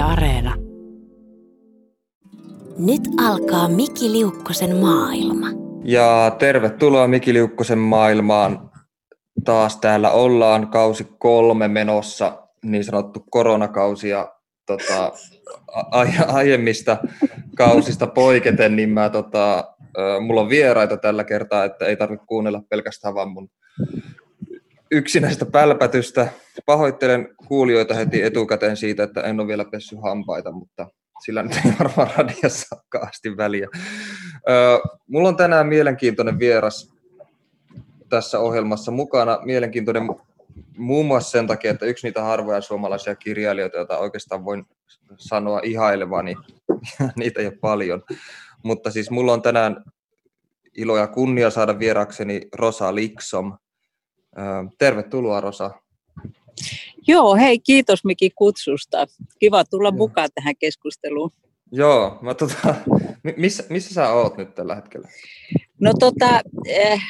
Areena. Nyt alkaa Miki Liukkosen maailma. Ja tervetuloa Miki Liukkosen maailmaan. Taas täällä ollaan kausi kolme menossa, niin sanottu koronakausi. Ja tota, a- aiemmista kausista poiketen, niin mä, tota, mulla on vieraita tällä kertaa, että ei tarvitse kuunnella pelkästään vaan mun yksinäistä pälpätystä. Pahoittelen kuulijoita heti etukäteen siitä, että en ole vielä pessy hampaita, mutta sillä nyt ei varmaan radiossa asti väliä. mulla on tänään mielenkiintoinen vieras tässä ohjelmassa mukana. Mielenkiintoinen muun muassa sen takia, että yksi niitä harvoja suomalaisia kirjailijoita, joita oikeastaan voin sanoa ihailevani, niitä ei ole paljon. Mutta siis mulla on tänään ilo ja kunnia saada vierakseni Rosa Liksom. Tervetuloa Rosa. Joo, hei kiitos Miki kutsusta. Kiva tulla Joo. mukaan tähän keskusteluun. Joo, mä tota, missä, missä sä oot nyt tällä hetkellä? No tota, eh,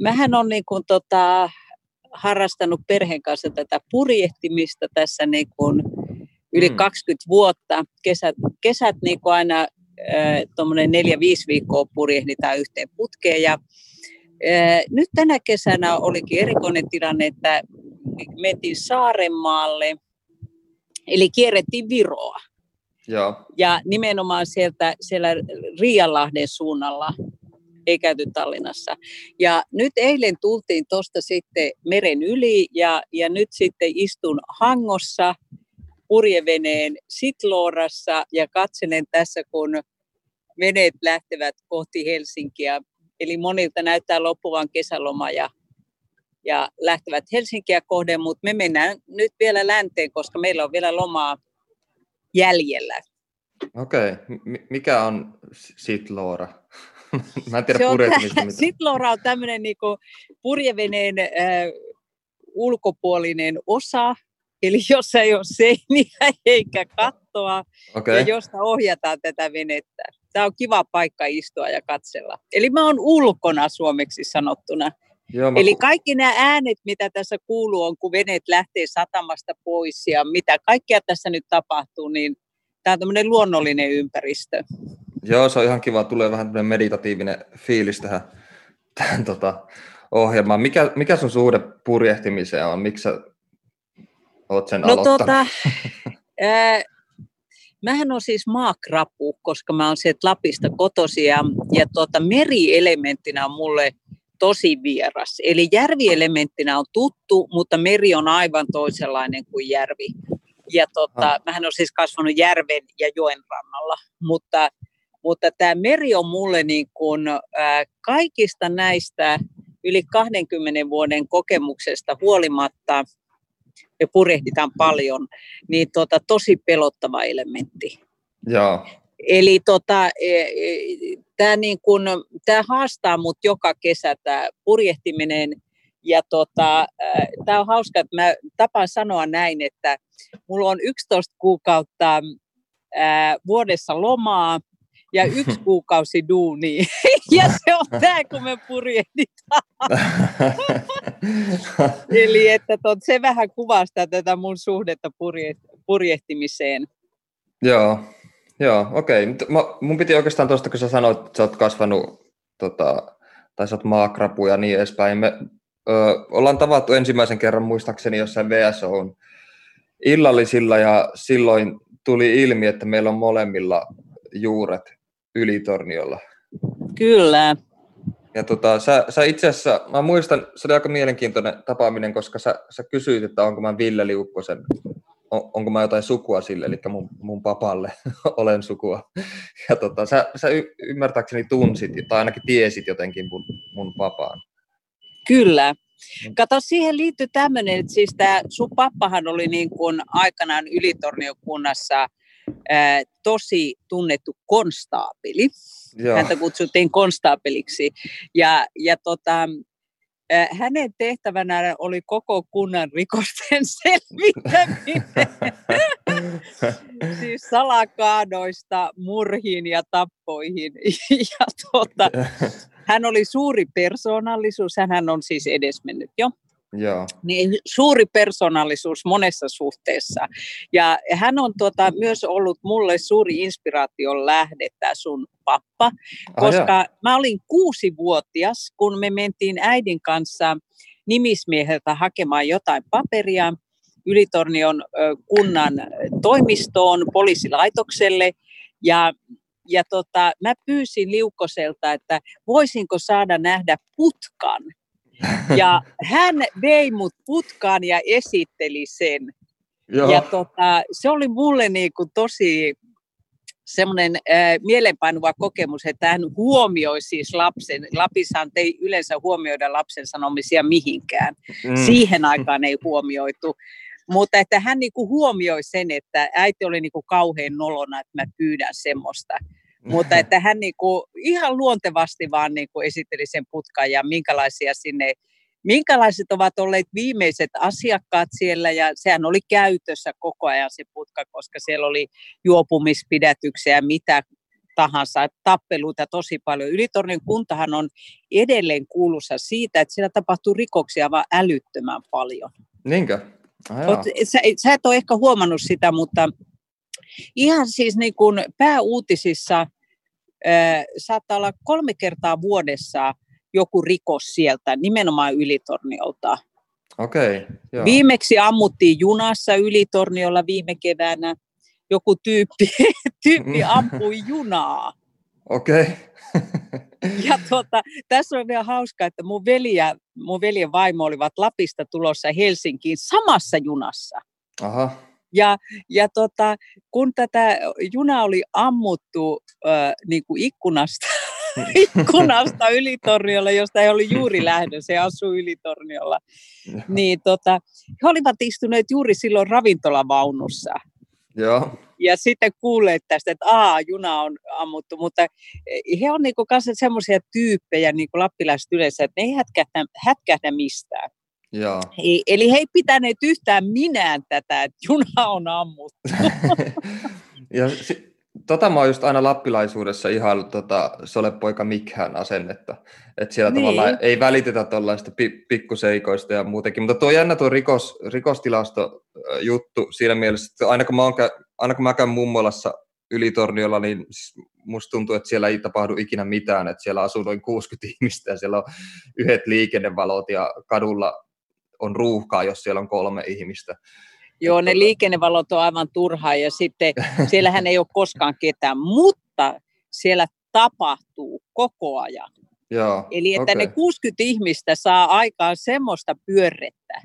mähän on niin kuin tota, harrastanut perheen kanssa tätä purjehtimista tässä niin kuin yli mm. 20 vuotta. Kesät, kesät niin kuin aina tuommoinen neljä, viisi viikkoa purjehditaan yhteen putkeen. Ja, nyt tänä kesänä olikin erikoinen tilanne, että mentiin Saarenmaalle, eli kierrettiin Viroa. Joo. Ja nimenomaan sieltä siellä Riianlahden suunnalla, ei käyty Tallinnassa. Ja nyt eilen tultiin tuosta sitten meren yli ja, ja nyt sitten istun Hangossa purjeveneen Sitloorassa ja katselen tässä, kun veneet lähtevät kohti Helsinkiä. Eli monilta näyttää loppuvan kesäloma ja, ja lähtevät Helsinkiä kohden, mutta me mennään nyt vielä länteen, koska meillä on vielä lomaa jäljellä. Okei, okay. mikä on Sitloora? Mä en tiedä purjehtimista. Sitloora on tämmöinen niinku purjeveneen äh, ulkopuolinen osa, eli jos ei ole seiniä eikä kattoa, okay. ja josta ohjataan tätä venettä. Tämä on kiva paikka istua ja katsella. Eli mä oon ulkona suomeksi sanottuna. Joo, mä... Eli kaikki nämä äänet, mitä tässä kuuluu, on kun veneet lähtee satamasta pois ja mitä kaikkea tässä nyt tapahtuu, niin tämä on tämmöinen luonnollinen ympäristö. Joo, se on ihan kiva. Tulee vähän meditatiivinen fiilis tähän, tähän tota, ohjelmaan. Mikä, mikä sun suhde purjehtimiseen on? Miksi sä oot sen no? Tota, ää, mähän on siis maakrapu, koska mä oon sieltä Lapista kotosi ja, ja tota, merielementtinä on mulle tosi vieras. Eli järvielementtinä on tuttu, mutta meri on aivan toisenlainen kuin järvi. Ja tota, ah. mähän on siis kasvanut järven ja joen rannalla, mutta, mutta tämä meri on mulle niin kuin, ää, kaikista näistä yli 20 vuoden kokemuksesta huolimatta, me purehditaan paljon, niin tota, tosi pelottava elementti. Joo. Eli tota, e, e, tämä niin kun, haastaa mut joka kesä, tämä purjehtiminen. Ja tota, tämä on hauska, että mä tapaan sanoa näin, että mulla on 11 kuukautta ää, vuodessa lomaa ja yksi kuukausi duuni. Ja se on tämä, kun me purjehditaan. Eli että tot, se vähän kuvastaa tätä mun suhdetta purje, purjehtimiseen. Joo, joo okei. Okay. Mun piti oikeastaan tuosta, kun sä sanoit, että sä oot kasvanut, tota, tai sä oot maakrapu ja niin edespäin. Me ö, ollaan tavattu ensimmäisen kerran muistaakseni jossain VSOn illallisilla ja silloin tuli ilmi, että meillä on molemmilla juuret Ylitorniolla. Kyllä. Ja tota, sä, sä itse asiassa, mä muistan, se oli aika mielenkiintoinen tapaaminen, koska sä, sä kysyit, että onko mä Ville Liukkosen, on, onko mä jotain sukua sille, eli mun, mun papalle olen sukua. Ja tota, sä, sä y- ymmärtääkseni tunsit, tai ainakin tiesit jotenkin mun, mun papaan. Kyllä. Mm. Kato, siihen liittyy tämmöinen, että siis tämä sun pappahan oli niin kuin aikanaan Ylitorniokunnassa ää, tosi tunnettu konstaapeli. Joo. Häntä kutsuttiin konstaapeliksi. Ja, ja tota, ää, hänen tehtävänä oli koko kunnan rikosten selvittäminen. siis salakaadoista murhiin ja tappoihin. ja tota, hän oli suuri persoonallisuus, hän on siis edesmennyt jo. Joo. Niin suuri persoonallisuus monessa suhteessa. Ja hän on tuota, myös ollut mulle suuri inspiraation lähde, tämä sun pappa, koska ah, mä olin kuusivuotias, kun me mentiin äidin kanssa nimismieheltä hakemaan jotain paperia Ylitornion kunnan toimistoon, poliisilaitokselle, ja ja tota, mä pyysin Liukkoselta, että voisinko saada nähdä putkan. Ja hän vei mut putkaan ja esitteli sen. Joo. Ja tota, se oli mulle niinku tosi semmoinen äh, mielenpainuva kokemus, että hän huomioi siis lapsen. Lapissahan ei yleensä huomioida lapsen sanomisia mihinkään. Mm. Siihen aikaan ei huomioitu. Mutta että hän niinku huomioi sen, että äiti oli niinku kauhean nolona, että mä pyydän semmoista. Mutta että hän niinku ihan luontevasti vaan niinku esitteli sen putkan ja minkälaisia sinne, minkälaiset ovat olleet viimeiset asiakkaat siellä ja sehän oli käytössä koko ajan se putka, koska siellä oli juopumispidätyksiä ja mitä tahansa, tappeluita tosi paljon. Ylitornin kuntahan on edelleen kuulussa siitä, että siellä tapahtuu rikoksia vaan älyttömän paljon. Niinkö? Ah, sä, sä et ole ehkä huomannut sitä, mutta ihan siis niin kuin pääuutisissa äh, saattaa olla kolme kertaa vuodessa joku rikos sieltä, nimenomaan Ylitorniolta. Okei, okay, Viimeksi ammuttiin junassa Ylitorniolla viime keväänä. Joku tyyppi, tyyppi ampui junaa. Okei. Okay. ja tuota, tässä on vielä hauska, että mun, veliä, mun veljen vaimo olivat Lapista tulossa Helsinkiin samassa junassa. Aha. Ja, ja tota, kun tätä juna oli ammuttu äh, niin kuin ikkunasta, ikkunasta Ylitorniolla, josta ei ollut juuri lähdön, se asuu Ylitorniolla, niin tota, he olivat istuneet juuri silloin ravintolavaunussa. Joo. Ja sitten kuulleet tästä, että aa, juna on ammuttu, mutta he on niinku kanssa semmoisia tyyppejä, niin kuin lappilaiset yleensä, että ne ei hätkähdä, hätkähdä mistään. Joo. Eli he ei pitäneet yhtään minään tätä, että juna on ammuttu. ja si- tota mä oon just aina lappilaisuudessa ihan tota solepoika Mikhään asennetta. Että siellä niin. tavallaan ei välitetä tuollaista pi- pikkuseikoista ja muutenkin. Mutta tuo jännä tuo rikos, rikostilasto juttu siinä mielessä, että aina kun mä, oon, aina kun mä käyn mummolassa Ylitorniolla, niin siis musta tuntuu, että siellä ei tapahdu ikinä mitään, että siellä asuu noin 60 ihmistä ja siellä on yhdet liikennevalot ja kadulla on ruuhkaa, jos siellä on kolme ihmistä. Joo, ne liikennevalot on aivan turhaa ja sitten siellähän ei ole koskaan ketään, mutta siellä tapahtuu koko ajan. Joo, Eli että okay. ne 60 ihmistä saa aikaan semmoista pyörrettä.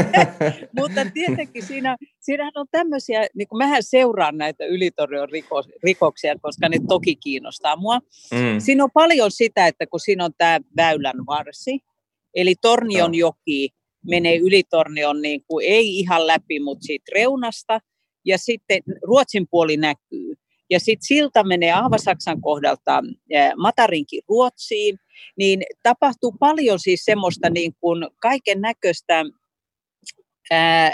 Mutta tietenkin siinä, siinähän on tämmöisiä, niin kuin mähän seuraan näitä ylitorjon rikos, rikoksia, koska ne toki kiinnostaa mua. Mm. Siinä on paljon sitä, että kun siinä on tämä väylän varsi, eli Tornion joki, menee ylitornion niin kuin, ei ihan läpi, mutta siitä reunasta. Ja sitten Ruotsin puoli näkyy. Ja sitten silta menee Ahvasaksan kohdalta Matarinkin Ruotsiin, niin tapahtuu paljon siis semmoista niin kuin kaiken näköistä ää,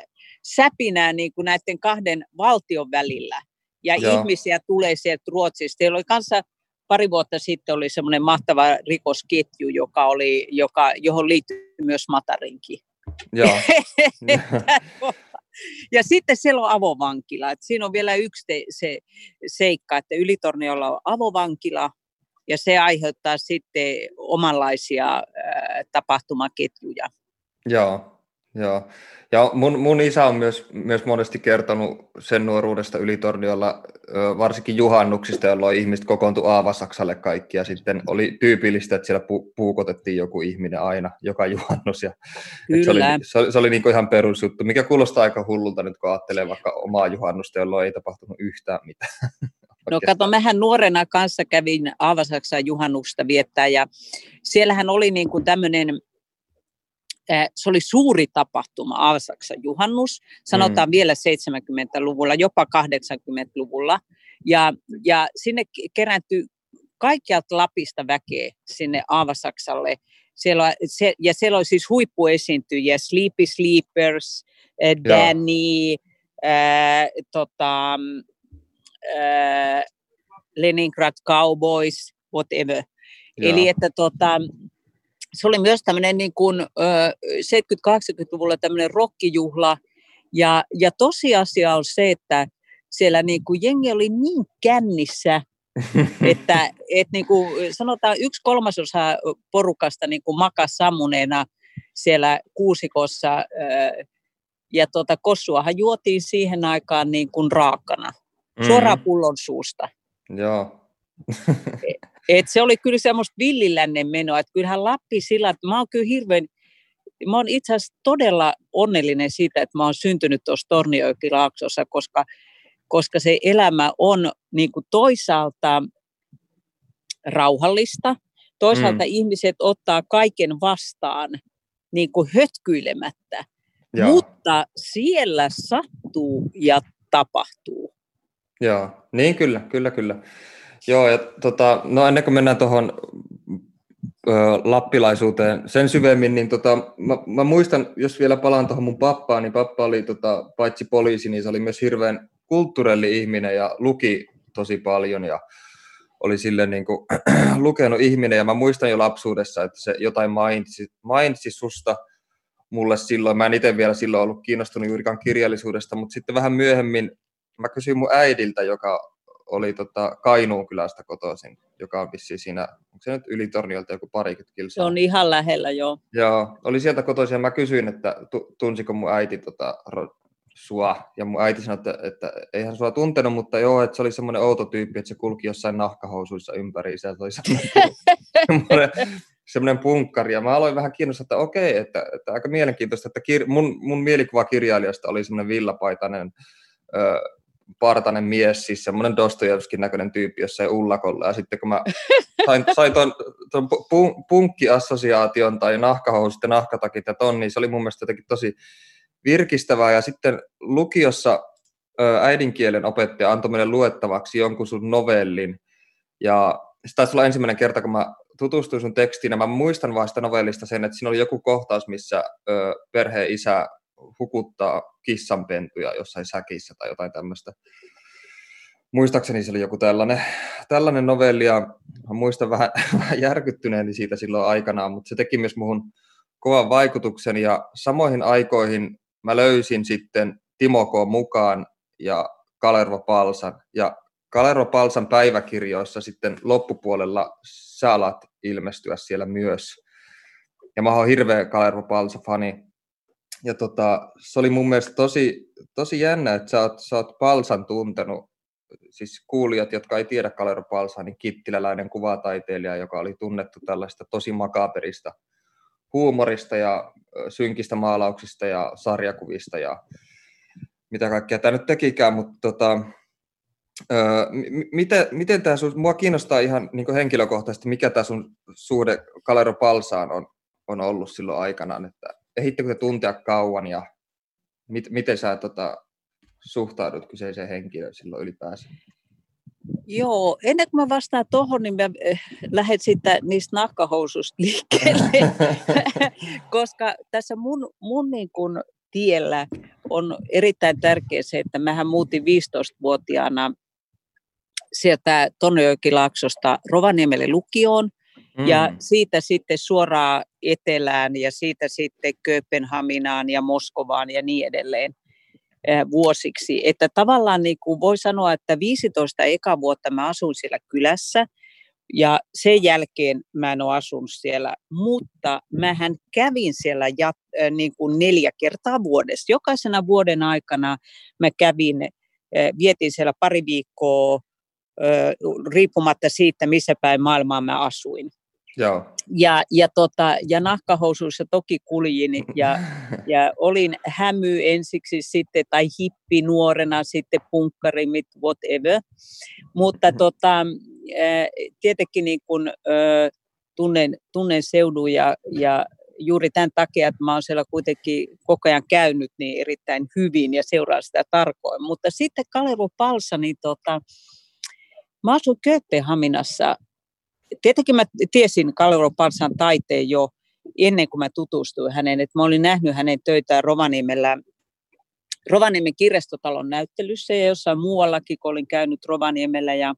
säpinää niin kuin näiden kahden valtion välillä. Ja Joo. ihmisiä tulee sieltä Ruotsista. Teillä oli kanssa pari vuotta sitten oli semmoinen mahtava rikosketju, joka oli, joka, johon liittyy myös Matarinki. Joo. ja sitten siellä on avovankila. Et siinä on vielä yksi te, se seikka, että Ylitorniolla on avovankila, ja se aiheuttaa sitten omanlaisia ää, tapahtumaketjuja. Joo, Joo. Ja mun, mun isä on myös, myös monesti kertonut sen nuoruudesta Ylitorniolla, varsinkin juhannuksista, jolloin ihmiset kokoontu Aavasaksalle kaikki, ja sitten oli tyypillistä, että siellä pu, puukotettiin joku ihminen aina, joka juhannus, ja Kyllä. se oli, se oli, se oli niin kuin ihan perusjuttu, mikä kuulostaa aika hullulta nyt, kun ajattelee vaikka omaa juhannusta, jolloin ei tapahtunut yhtään mitään. No kato, mähän nuorena kanssa kävin Aavasaksan juhannusta viettää, ja siellähän oli niin kuin tämmöinen se oli suuri tapahtuma, Alsaksan juhannus, sanotaan mm. vielä 70-luvulla, jopa 80-luvulla. Ja, ja sinne kerääntyi kaikkialta Lapista väkeä sinne Aavasaksalle. Siellä, se, ja siellä oli siis huippuesiintyjiä, Sleepy Sleepers, Danny, äh, tota, äh, Leningrad Cowboys, whatever. Ja. Eli että tota, se oli myös tämmöinen niin kuin, 70-80-luvulla tämmöinen rokkijuhla. Ja, ja tosiasia on se, että siellä niin kuin jengi oli niin kännissä, että et niin kuin sanotaan yksi kolmasosa porukasta niin kuin makas sammuneena siellä kuusikossa. Ja tuota, kossuahan juotiin siihen aikaan niin kuin raakana, suoraan mm. pullon suusta. Joo. Et se oli kyllä semmoista villilännen menoa, että kyllähän Lappi sillä, että mä oon kyllä hirveän, mä oon itse asiassa todella onnellinen siitä, että mä oon syntynyt tuossa Torniojokilaaksossa, koska, koska se elämä on niin kuin toisaalta rauhallista, toisaalta mm. ihmiset ottaa kaiken vastaan niin kuin hötkyilemättä, Joo. mutta siellä sattuu ja tapahtuu. Joo, niin kyllä, kyllä, kyllä. Joo, ja tota, no ennen kuin mennään tuohon lappilaisuuteen sen syvemmin, niin tota, mä, mä, muistan, jos vielä palaan tuohon mun pappaan, niin pappa oli tota, paitsi poliisi, niin se oli myös hirveän kulttuurelli ihminen ja luki tosi paljon ja oli sille niin kuin, lukenut ihminen ja mä muistan jo lapsuudessa, että se jotain mainitsi, mainitsi susta mulle silloin. Mä en itse vielä silloin ollut kiinnostunut juurikaan kirjallisuudesta, mutta sitten vähän myöhemmin mä kysyin mun äidiltä, joka oli tota Kainuun kylästä kotoisin, joka on vissiin siinä, onko se nyt Ylitorniolta joku parikymmentä kilsaa? Se on ihan lähellä, joo. Joo, oli sieltä kotoisin ja mä kysyin, että tunsiko mun äiti tota, sua, ja mun äiti sanoi, että, että eihän sua tuntenut, mutta joo, että se oli semmoinen outo tyyppi, että se kulki jossain nahkahousuissa ympäri, se oli semmoinen, semmoinen punkkari, ja mä aloin vähän kiinnostaa, että okei, että, että aika mielenkiintoista, että kir- mun, mun mielikuva kirjailijasta oli semmoinen villapaitainen, ö, partainen mies, siis semmoinen Dostojevskin näköinen tyyppi jossain ullakolla. Ja sitten kun mä sain, sain tuon, tuon punkkiassosiaation tai nahkahousut ja nahkatakit ja ton, niin se oli mun mielestä jotenkin tosi virkistävää. Ja sitten lukiossa äidinkielen opettaja antoi meille luettavaksi jonkun sun novellin. Ja se taisi olla ensimmäinen kerta, kun mä tutustuin sun tekstiin, ja mä muistan vaan sitä novellista sen, että siinä oli joku kohtaus, missä ö, perheen isä hukuttaa kissanpentuja jossain säkissä tai jotain tämmöistä. Muistaakseni se oli joku tällainen, tällainen novelli ja mä muistan vähän, vähän järkyttyneeni siitä silloin aikanaan, mutta se teki myös muhun kovan vaikutuksen ja samoihin aikoihin mä löysin sitten Timo K. mukaan ja Kalervo Palsan ja Kalervo Palsan päiväkirjoissa sitten loppupuolella sä alat ilmestyä siellä myös. Ja mä oon hirveä Kalervo Palsa-fani ja tota, se oli mun mielestä tosi, tosi jännä, että sä oot, sä oot Palsan tuntenut, siis kuulijat, jotka ei tiedä Kalero Palsaa, niin kittiläläinen kuvataiteilija, joka oli tunnettu tällaista tosi makaperista huumorista ja synkistä maalauksista ja sarjakuvista ja mitä kaikkea tämä nyt tekikään, mutta tota, öö, miten, miten tämä sun, mua kiinnostaa ihan niin henkilökohtaisesti, mikä tämä sun suhde Kalero Palsaan on, on ollut silloin aikanaan, että ehdittekö te tuntea kauan ja mit, miten sä tota, suhtaudut kyseiseen henkilöön silloin ylipäänsä? Joo, ennen kuin mä vastaan tuohon, niin mä eh, lähden siitä niistä nahkahoususta liikkeelle, koska tässä mun, mun niin kuin tiellä on erittäin tärkeä se, että mähän muutin 15-vuotiaana sieltä Tonnejokilaaksosta Rovaniemelle lukioon, Mm. Ja siitä sitten suoraan etelään ja siitä sitten Kööpenhaminaan ja Moskovaan ja niin edelleen vuosiksi. Että tavallaan niin kuin voi sanoa, että 15 eka vuotta mä asuin siellä kylässä ja sen jälkeen mä en ole asunut siellä, mutta mähän kävin siellä jat, niin kuin neljä kertaa vuodessa. Jokaisena vuoden aikana mä kävin, vietin siellä pari viikkoa riippumatta siitä, missä päin maailmaa mä asuin. Joo. Ja, ja, tota, ja nahkahousuissa toki kuljin ja, ja olin hämy ensiksi sitten, tai hippi nuorena, sitten punkkarimit, whatever. Mutta mm-hmm. tota, tietenkin niin kun, tunnen, tunnen seudun ja, ja juuri tämän takia, että mä oon siellä kuitenkin koko ajan käynyt niin erittäin hyvin ja seuraan sitä tarkoin. Mutta sitten Kalevo Palsa, niin tota, mä asun Kööpenhaminassa tietenkin mä tiesin Kalero Parsan taiteen jo ennen kuin mä tutustuin häneen, että mä olin nähnyt hänen töitä Rovaniemellä Rovaniemen kirjastotalon näyttelyssä ja jossain muuallakin, kun olin käynyt Rovaniemellä. Ja,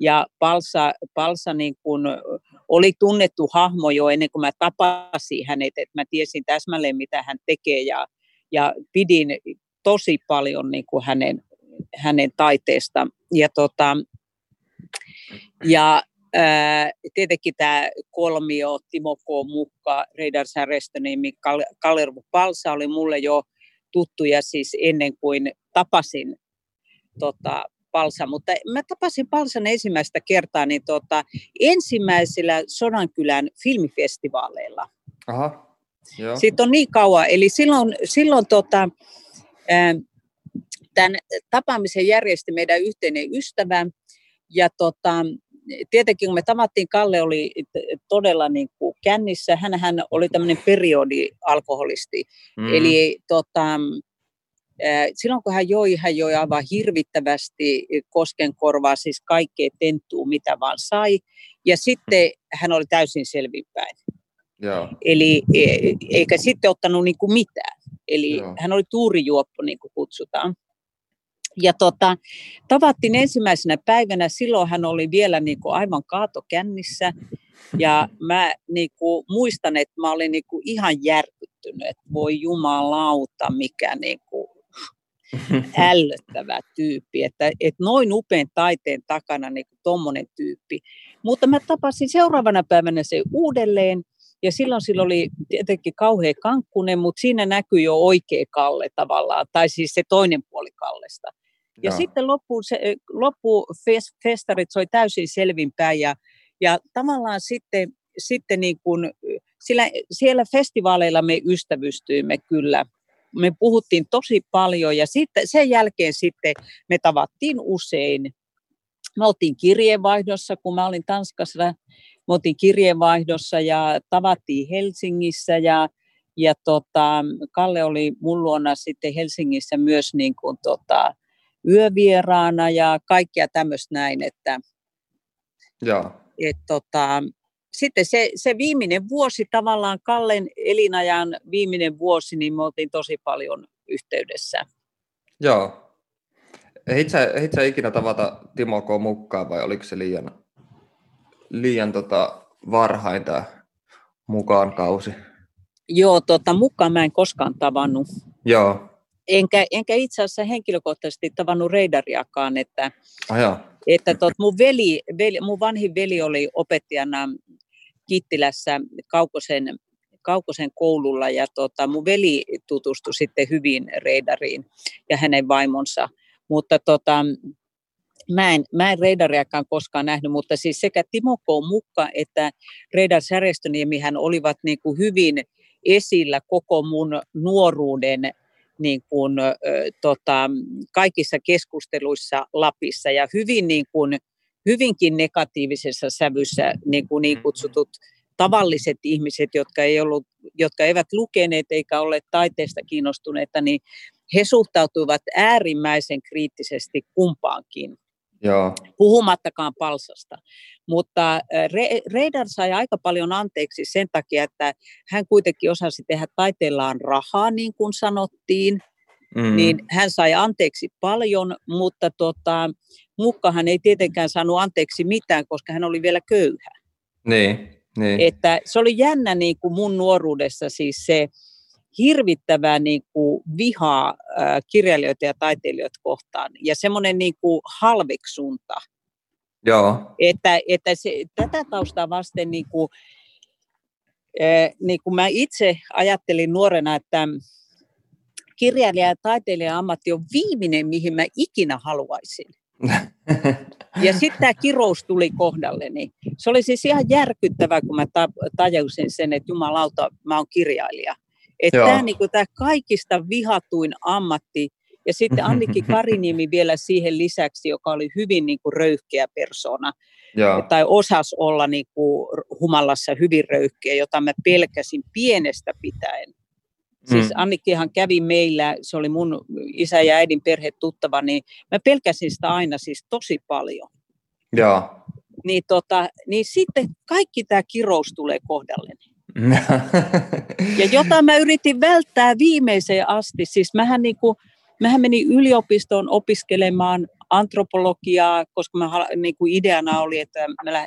ja Palsa, Palsa niin kun oli tunnettu hahmo jo ennen kuin mä tapasin hänet, että mä tiesin täsmälleen, mitä hän tekee ja, ja pidin tosi paljon niin hänen, hänen taiteesta. Ja, tota, ja ää, tietenkin tämä kolmio, Timo K. Mukka, Reidar Särestönimi, Kalervo Palsa oli mulle jo tuttuja siis ennen kuin tapasin tota, Palsa, mutta mä tapasin Palsan ensimmäistä kertaa niin tota, ensimmäisellä Sodankylän filmifestivaaleilla. Aha, joo. Siitä on niin kauan, eli silloin, silloin tota, tämän tapaamisen järjesti meidän yhteinen ystävä, ja tota, tietenkin kun me tavattiin, Kalle oli todella niin kuin kännissä. Hänhän oli tämmöinen periodialkoholisti. Mm. Eli tota, silloin kun hän joi, hän joi aivan hirvittävästi koskenkorvaa, siis kaikkea tentuu, mitä vaan sai. Ja sitten hän oli täysin selvinpäin. Joo. Eli e, eikä sitten ottanut niin kuin mitään. Eli Joo. hän oli tuurijuoppo, niin kuin kutsutaan. Ja tota, tavattiin ensimmäisenä päivänä, silloin hän oli vielä niin kuin aivan kaatokännissä. Ja mä niin kuin, muistan, että mä olin niin kuin ihan järkyttynyt, että voi jumalauta, mikä niin kuin, ällöttävä tyyppi, että, että noin upean taiteen takana niin tuommoinen tyyppi. Mutta mä tapasin seuraavana päivänä se uudelleen, ja silloin sillä oli tietenkin kauhea kankkunen, mutta siinä näkyy jo oikea Kalle tavallaan, tai siis se toinen puoli Kallesta. Ja Joo. sitten loppu, se, loppu festarit soi täysin selvinpäin ja, ja tavallaan sitten, sitten niin kuin, sillä, siellä festivaaleilla me ystävystyimme kyllä. Me puhuttiin tosi paljon ja sitten, sen jälkeen sitten me tavattiin usein. Me oltiin kirjeenvaihdossa, kun mä olin Tanskassa, me oltiin kirjeenvaihdossa ja tavattiin Helsingissä ja, ja tota, Kalle oli mun luona sitten Helsingissä myös niin kuin tota, yövieraana ja kaikkia tämmöistä näin, että Joo. Et, tota, sitten se, se viimeinen vuosi, tavallaan Kallen elinajan viimeinen vuosi, niin me oltiin tosi paljon yhteydessä. Joo. Ehdit sä, ehdit sä ikinä tavata Timo K. mukaan vai oliko se liian, liian tota varhain tämä mukaan kausi? Joo, tota, mukaan mä en koskaan tavannut. Joo enkä, enkä itse asiassa henkilökohtaisesti tavannut reidariakaan, että, ah, että tot, mun, veli, veli, mun vanhin veli oli opettajana Kittilässä Kaukosen, Kaukosen koululla ja tota, mun veli tutustui sitten hyvin reidariin ja hänen vaimonsa, mutta tota, Mä en, mä en reidariakaan koskaan nähnyt, mutta siis sekä Timo K. Mukka että Reidar Särestöniemi olivat niin kuin hyvin esillä koko mun nuoruuden niin kuin, tota, kaikissa keskusteluissa Lapissa ja hyvin niin kuin, hyvinkin negatiivisessa sävyssä niin, kuin niin kutsutut tavalliset ihmiset, jotka, ei ollut, jotka eivät lukeneet eikä ole taiteesta kiinnostuneita, niin he suhtautuivat äärimmäisen kriittisesti kumpaankin. Joo. puhumattakaan palsasta. Mutta Reidar sai aika paljon anteeksi sen takia, että hän kuitenkin osasi tehdä taiteellaan rahaa, niin kuin sanottiin. Mm. Niin hän sai anteeksi paljon, mutta tota, Mukkahan ei tietenkään saanut anteeksi mitään, koska hän oli vielä köyhä. Niin, niin. Että se oli jännä niin kuin mun nuoruudessa siis se, hirvittävää niin kuin vihaa kirjailijoita ja taiteilijoita kohtaan ja semmoinen niin kuin halveksunta. Joo. Että, että se, tätä taustaa vasten niin kuin, niin kuin mä itse ajattelin nuorena, että kirjailija ja taiteilija ammatti on viimeinen, mihin mä ikinä haluaisin. Ja sitten tämä kirous tuli kohdalleni. Se oli siis ihan järkyttävää, kun mä tajusin sen, että jumalauta, mä oon kirjailija. Että tämä niin tämä kaikista vihatuin ammatti, ja sitten Annikki Kariniemi vielä siihen lisäksi, joka oli hyvin niin kuin röyhkeä persona, Joo. tai osas olla niin kuin humalassa hyvin röyhkeä, jota mä pelkäsin pienestä pitäen. Siis mm. Annikkihan kävi meillä, se oli mun isä ja äidin perhe tuttava, niin mä pelkäsin sitä aina siis tosi paljon. Joo. Niin, tota, niin sitten kaikki tämä kirous tulee kohdalleni. ja jota mä yritin välttää viimeiseen asti. Siis mähän, niin kuin, mähän menin yliopistoon opiskelemaan antropologiaa, koska mä, niin kuin ideana oli, että mä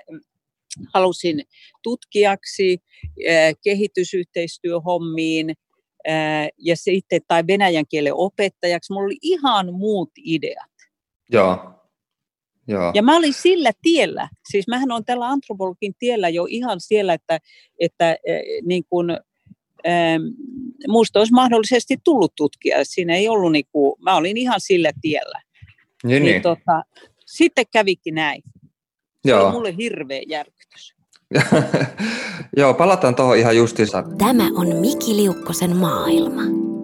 halusin tutkijaksi, kehitysyhteistyöhommiin ja sitten tai venäjän kielen opettajaksi. Mulla oli ihan muut ideat. Joo. Joo. Ja mä olin sillä tiellä, siis mähän on tällä antropologin tiellä jo ihan siellä, että, että niin kun, ähm, musta olisi mahdollisesti tullut tutkia. Siinä ei ollut, niin kuin, mä olin ihan sillä tiellä. Niin, niin. niin. Tota, sitten kävikin näin. Se Joo. oli mulle hirveä järkytys. Joo, palataan tuohon ihan justiinsa. Tämä on Miki Liukkosen maailma.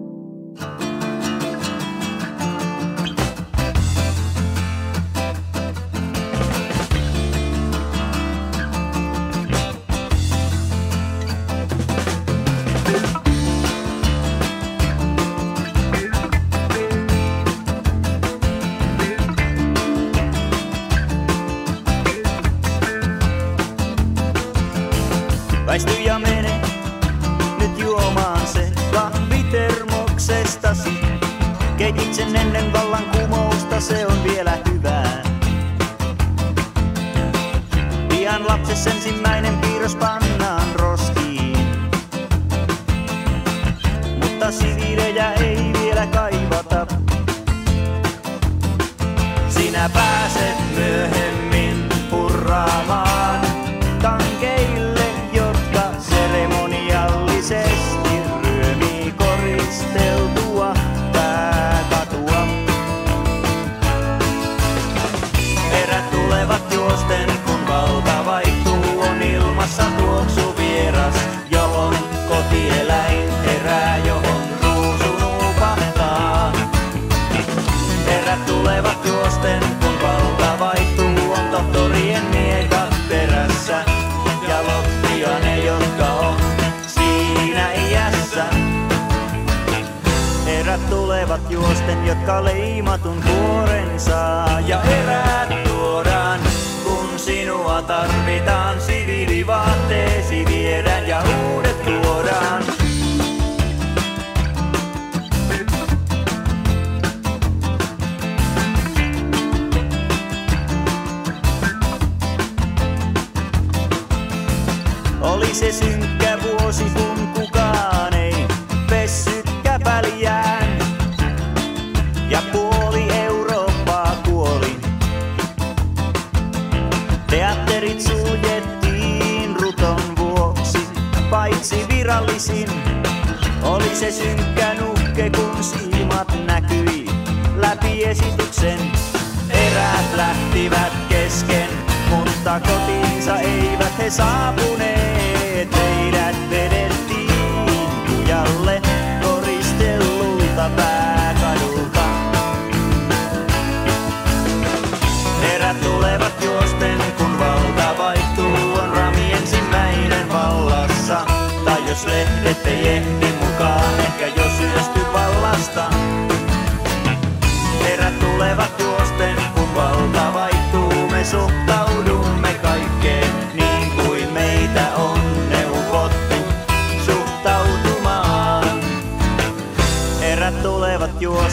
Jotka leimatun kuoren saa ja eräät tuodaan, kun sinua tarvitaan. Siviilivaatteesi viedään ja uudet tuodaan.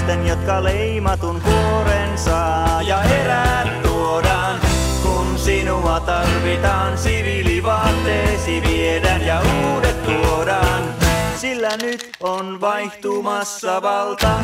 Juosten, jotka leimatun kuoren saa ja erät tuodaan. Kun sinua tarvitaan, siviilivaatteesi viedään ja uudet tuodaan. Sillä nyt on vaihtumassa valta.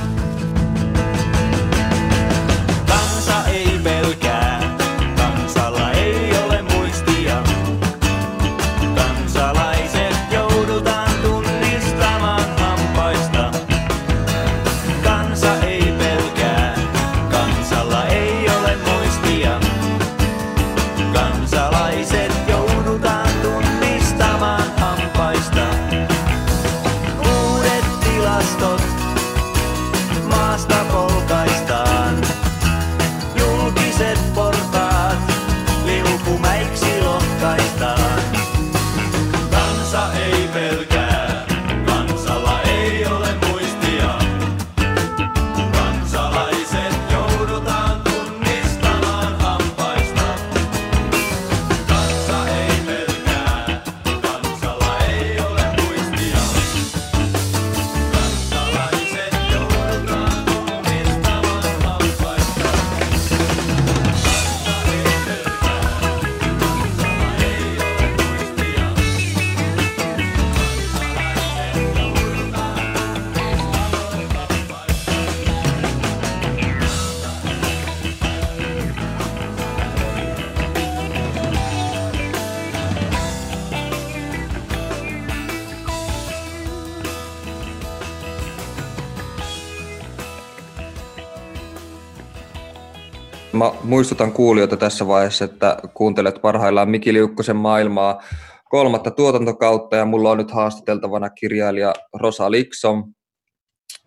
Mä muistutan kuulijoita tässä vaiheessa, että kuuntelet parhaillaan Miki Liukkosen maailmaa kolmatta tuotantokautta ja mulla on nyt haastateltavana kirjailija Rosa Liksom.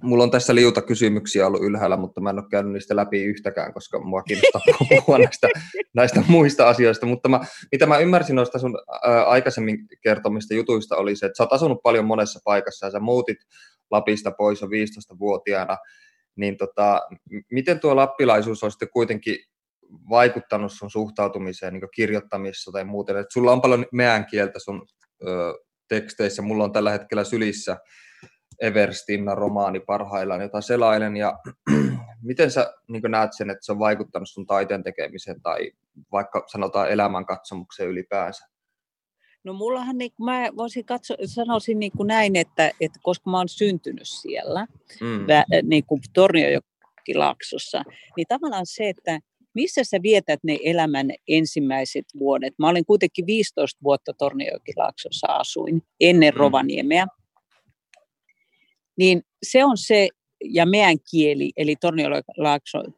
Mulla on tässä liuta kysymyksiä ollut ylhäällä, mutta mä en ole käynyt niistä läpi yhtäkään, koska mua kiinnostaa puhua näistä, näistä muista asioista. Mutta mä, mitä mä ymmärsin noista sun ää, aikaisemmin kertomista jutuista oli se, että sä oot asunut paljon monessa paikassa ja sä muutit Lapista pois jo 15-vuotiaana. Niin tota, miten tuo lappilaisuus on sitten kuitenkin vaikuttanut sun suhtautumiseen niin kirjoittamisessa tai muuten? Et sulla on paljon meän kieltä sun ö, teksteissä. Mulla on tällä hetkellä sylissä Everstinna romaani parhaillaan, jota selailen. Ja miten sä niin näet sen, että se on vaikuttanut sun taiteen tekemiseen tai vaikka sanotaan elämänkatsomukseen ylipäänsä? No mullahan, niin, mä voisin katso, sanoisin niin kuin näin, että, että koska mä oon syntynyt siellä, mm. vä, niin kuin Torniojokilaaksossa, niin tavallaan se, että missä sä vietät ne elämän ensimmäiset vuodet? Mä olin kuitenkin 15 vuotta Torniojokilaaksossa asuin ennen mm. Rovaniemeä. Niin se on se, ja meidän kieli, eli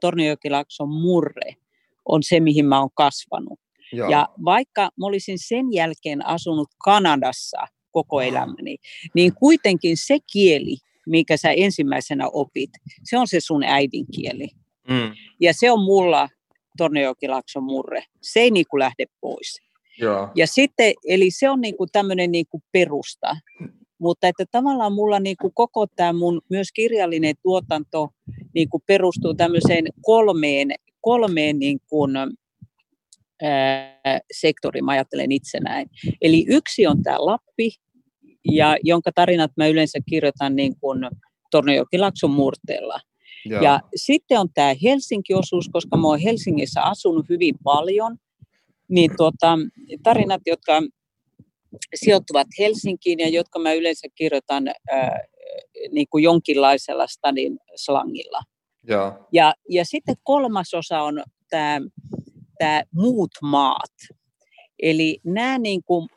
Torniojokilaakson murre, on se, mihin mä oon kasvanut. Joo. Ja vaikka mä olisin sen jälkeen asunut Kanadassa koko elämäni, niin kuitenkin se kieli, minkä sä ensimmäisenä opit, se on se sun äidinkieli. Mm. Ja se on mulla Tornejokilakson murre. Se ei niinku lähde pois. Joo. Ja sitten, eli se on niinku tämmöinen niinku perusta. Mutta että tavallaan mulla niinku koko tämä mun myös kirjallinen tuotanto niinku perustuu tämmöiseen kolmeen, kolmeen niinku, ää, sektoriin, mä ajattelen itse näin. Eli yksi on tämä Lappi, ja jonka tarinat mä yleensä kirjoitan niin kuin Tornejokilakson murteella. Ja. ja sitten on tämä Helsinki-osuus, koska mä oon Helsingissä asunut hyvin paljon, niin tuota, tarinat, jotka sijoittuvat Helsinkiin ja jotka mä yleensä kirjoitan ää, niin kuin jonkinlaisella stadin slangilla. Ja, ja, ja sitten kolmas osa on tämä tää muut maat. Eli nämä niin kuin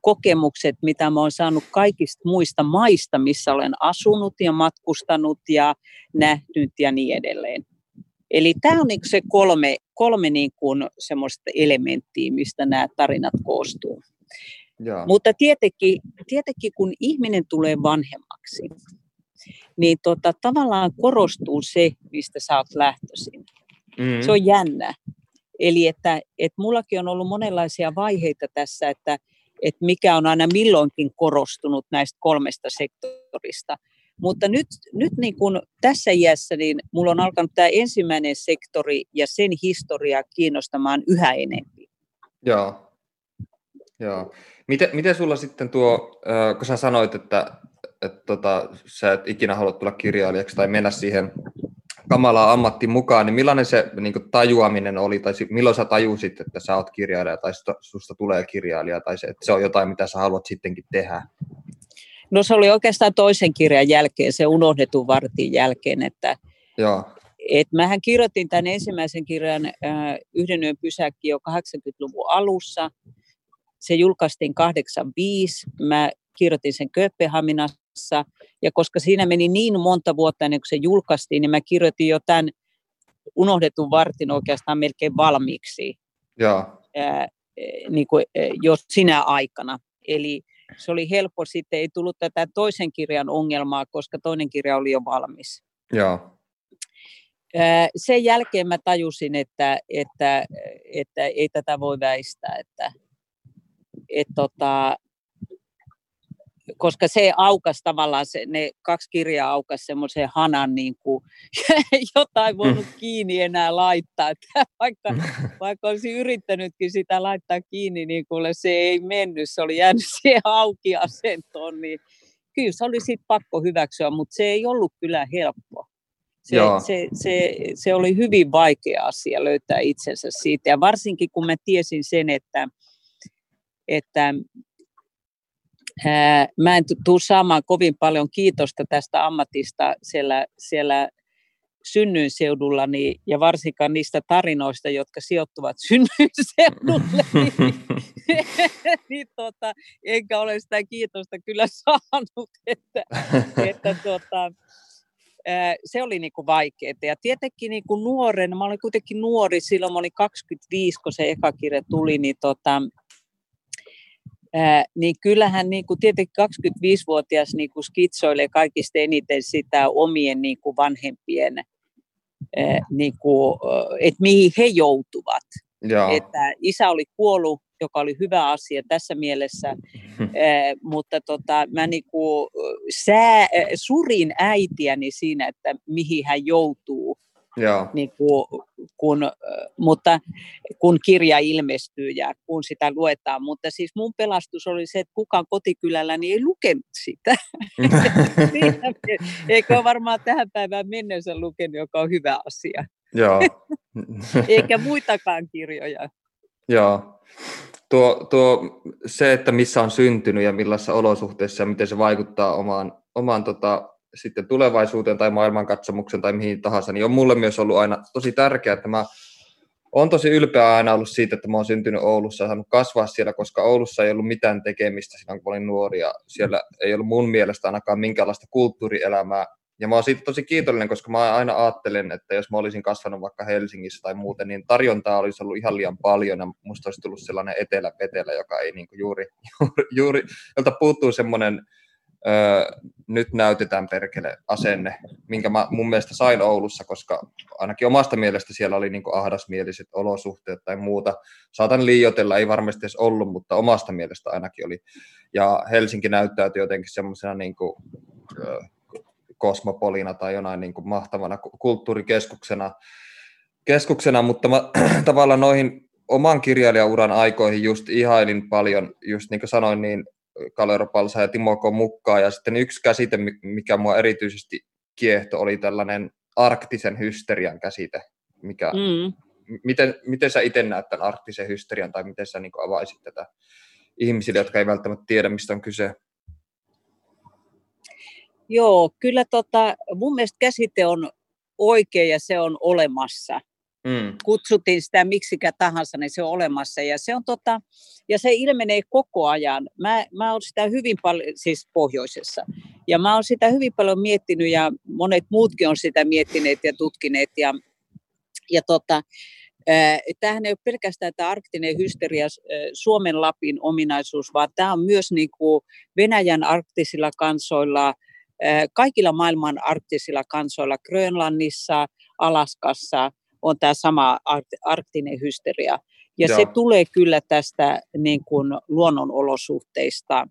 kokemukset, mitä mä oon saanut kaikista muista maista, missä olen asunut ja matkustanut ja nähnyt ja niin edelleen. Eli tämä on niinku se kolme, kolme niinku semmoista elementtiä, mistä nämä tarinat koostuu. Ja. Mutta tietenkin, tietenkin, kun ihminen tulee vanhemmaksi, niin tota, tavallaan korostuu se, mistä sä oot lähtöisin. Mm. Se on jännä. Eli että, että mullakin on ollut monenlaisia vaiheita tässä, että että mikä on aina milloinkin korostunut näistä kolmesta sektorista. Mutta nyt, nyt niin kuin tässä iässä niin mulla on alkanut tämä ensimmäinen sektori ja sen historia kiinnostamaan yhä enemmän. Joo. Joo. Miten, miten sulla sitten tuo, kun sä sanoit, että, että tota, sä et ikinä halua tulla kirjailijaksi tai mennä siihen kamalaa ammatti mukaan, niin millainen se niin kuin, tajuaminen oli, tai milloin sä tajusit, että sä oot kirjailija, tai susta tulee kirjailija, tai se, että se on jotain, mitä sä haluat sittenkin tehdä? No se oli oikeastaan toisen kirjan jälkeen, se unohdetun vartin jälkeen, että Joo. Et mähän kirjoitin tämän ensimmäisen kirjan äh, Yhden yön pysäkki jo 80-luvun alussa. Se julkaistiin 85. Mä kirjoitin sen Kööpenhaminassa kanssa. Ja koska siinä meni niin monta vuotta ennen kuin se julkaistiin, niin mä kirjoitin jo tämän unohdetun vartin oikeastaan melkein valmiiksi. Ja. Ää, niin kuin, jo sinä aikana. Eli se oli helppo sitten, ei tullut tätä toisen kirjan ongelmaa, koska toinen kirja oli jo valmis. Ja. Sen jälkeen mä tajusin, että, että, että ei tätä voi väistää, että, että tota, koska se aukas tavallaan, se, ne kaksi kirjaa aukas semmoisen hanan, niin kuin, jota ei voinut kiinni enää laittaa. Että vaikka, vaikka olisi yrittänytkin sitä laittaa kiinni, niin kuule se ei mennyt, se oli jäänyt siihen auki asentoon, niin kyllä se oli sitten pakko hyväksyä, mutta se ei ollut kyllä helppo. Se, se, se, se oli hyvin vaikea asia löytää itsensä siitä, ja varsinkin kun mä tiesin sen, että, että Mä en tule saamaan kovin paljon kiitosta tästä ammatista siellä, siellä synnyinseudullani ja varsinkaan niistä tarinoista, jotka sijoittuvat synnyinseudulle, niin, niin tota, enkä ole sitä kiitosta kyllä saanut, että, että tota, se oli niin kuin vaikeaa. Ja tietenkin niin kuin nuorena, mä olin kuitenkin nuori, silloin mä olin 25, kun se eka kirja tuli, niin, tota, ää, niin kyllähän niin kuin tietenkin 25-vuotias niin kuin skitsoilee kaikista eniten sitä omien niin kuin vanhempien, ää, niin kuin, että mihin he joutuvat. Joo. Että isä oli kuollut joka oli hyvä asia tässä mielessä, eh, mutta tota, mä niinku, sää, surin äitiäni siinä, että mihin hän joutuu. Joo. Niin kuin, kun, mutta kun kirja ilmestyy ja kun sitä luetaan. Mutta siis mun pelastus oli se, että kukaan kotikylälläni niin ei lukenut sitä. Eikö ole varmaan tähän päivään mennessä lukenut, joka on hyvä asia. Joo. Eikä muitakaan kirjoja. Joo tuo, tuo, se, että missä on syntynyt ja millaisissa olosuhteissa ja miten se vaikuttaa omaan, omaan tota, sitten tulevaisuuteen tai maailmankatsomuksen tai mihin tahansa, niin on mulle myös ollut aina tosi tärkeää, että mä olen tosi ylpeä aina ollut siitä, että mä oon syntynyt Oulussa ja saanut kasvaa siellä, koska Oulussa ei ollut mitään tekemistä silloin, kun olin nuori ja siellä ei ollut mun mielestä ainakaan minkäänlaista kulttuurielämää. Ja mä oon siitä tosi kiitollinen, koska mä aina ajattelen, että jos mä olisin kasvanut vaikka Helsingissä tai muuten, niin tarjontaa olisi ollut ihan liian paljon ja musta olisi tullut sellainen etelä-petelä, joka ei niin juuri, juuri, juuri, jolta puuttuu semmoinen öö, nyt näytetään perkele asenne, minkä mä mun mielestä sain Oulussa, koska ainakin omasta mielestä siellä oli niin ahdasmieliset olosuhteet tai muuta. Saatan liioitella, ei varmasti edes ollut, mutta omasta mielestä ainakin oli. Ja Helsinki näyttäytyi jotenkin semmoisena niin kuin, öö, kosmopolina tai jonain niin kuin mahtavana kulttuurikeskuksena, keskuksena, mutta mä tavallaan noihin oman kirjailijauran aikoihin just ihailin paljon, just niin kuin sanoin, niin Kalero Palsa ja Timo Mukkaa, ja sitten yksi käsite, mikä mua erityisesti kiehto, oli tällainen arktisen hysterian käsite, mikä, mm. miten, miten sä itse näet tämän arktisen hysterian, tai miten sä niin avaisit tätä ihmisille, jotka ei välttämättä tiedä, mistä on kyse? Joo, kyllä tota, mun mielestä käsite on oikea ja se on olemassa. Mm. Kutsutin sitä miksikä tahansa, niin se on olemassa ja se, on tota, ja se ilmenee koko ajan. Mä, mä oon sitä hyvin paljon, siis pohjoisessa, ja mä oon sitä hyvin paljon miettinyt ja monet muutkin on sitä miettineet ja tutkineet ja, ja tota, Tämähän ei ole pelkästään tämä arktinen hysteria Suomen Lapin ominaisuus, vaan tämä on myös niin kuin Venäjän arktisilla kansoilla, kaikilla maailman arktisilla kansoilla, Grönlannissa, Alaskassa on tämä sama arktinen hysteria. Ja Joo. se tulee kyllä tästä niin kuin luonnonolosuhteista,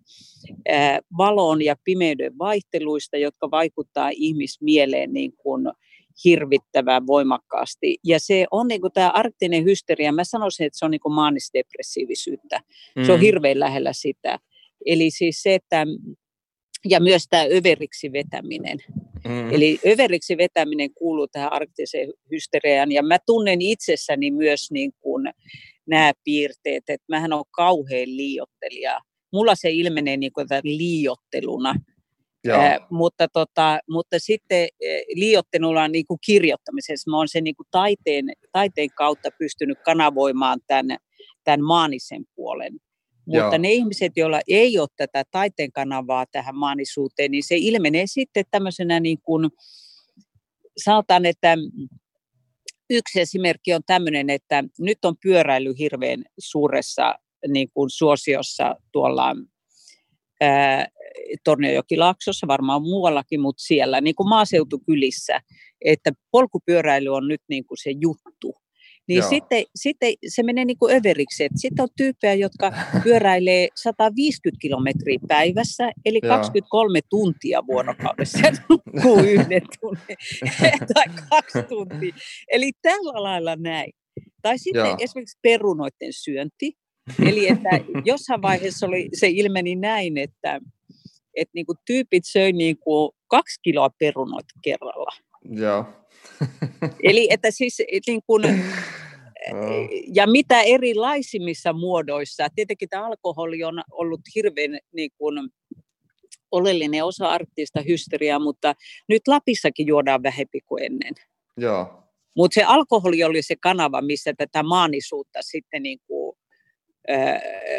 valon ja pimeyden vaihteluista, jotka vaikuttaa ihmismieleen niin kuin hirvittävän voimakkaasti. Ja se on niin kuin tämä arktinen hysteria, mä sanoisin, että se on niin kuin maanisdepressiivisyyttä. Mm. Se on mm. hirveän lähellä sitä. Eli siis se, että ja myös tämä överiksi vetäminen. Mm. Eli överiksi vetäminen kuuluu tähän arktiseen hysteriaan ja mä tunnen itsessäni myös niin kuin nämä piirteet, että mähän on kauhean liiottelija. Mulla se ilmenee niin kuin liiotteluna, Äh, mutta, tota, mutta sitten liiottelulla niin kuin kirjoittamisessa mä oon sen niin kuin taiteen, taiteen kautta pystynyt kanavoimaan tämän, tämän maanisen puolen. Mutta Joo. ne ihmiset, joilla ei ole tätä taiteen kanavaa tähän maanisuuteen, niin se ilmenee sitten tämmöisenä niin kuin, sanotaan, että yksi esimerkki on tämmöinen, että nyt on pyöräily hirveän suuressa niin kuin suosiossa tuolla ää, Torniojokilaaksossa, varmaan muuallakin, mutta siellä niin kuin maaseutukylissä, että polkupyöräily on nyt niin kuin se juttu. Niin sitten, sitten se menee niin kuin överiksi. Sitten on tyyppejä, jotka pyöräilee 150 kilometriä päivässä, eli Joo. 23 tuntia vuorokaudessa nukkuu yhden tunnin tai kaksi tuntia. Eli tällä lailla näin. Tai sitten Joo. esimerkiksi perunoiden syönti. Eli että jossain vaiheessa oli, se ilmeni näin, että, että niin kuin tyypit söi niin kuin kaksi kiloa perunoita kerralla. Joo. Eli että siis niin kuin, ja mitä erilaisimmissa muodoissa. Tietenkin tämä alkoholi on ollut hirveän niin kuin, oleellinen osa arktista hysteriaa, mutta nyt Lapissakin juodaan vähempi kuin ennen. Joo. Mutta se alkoholi oli se kanava, missä tätä maanisuutta sitten niin kuin,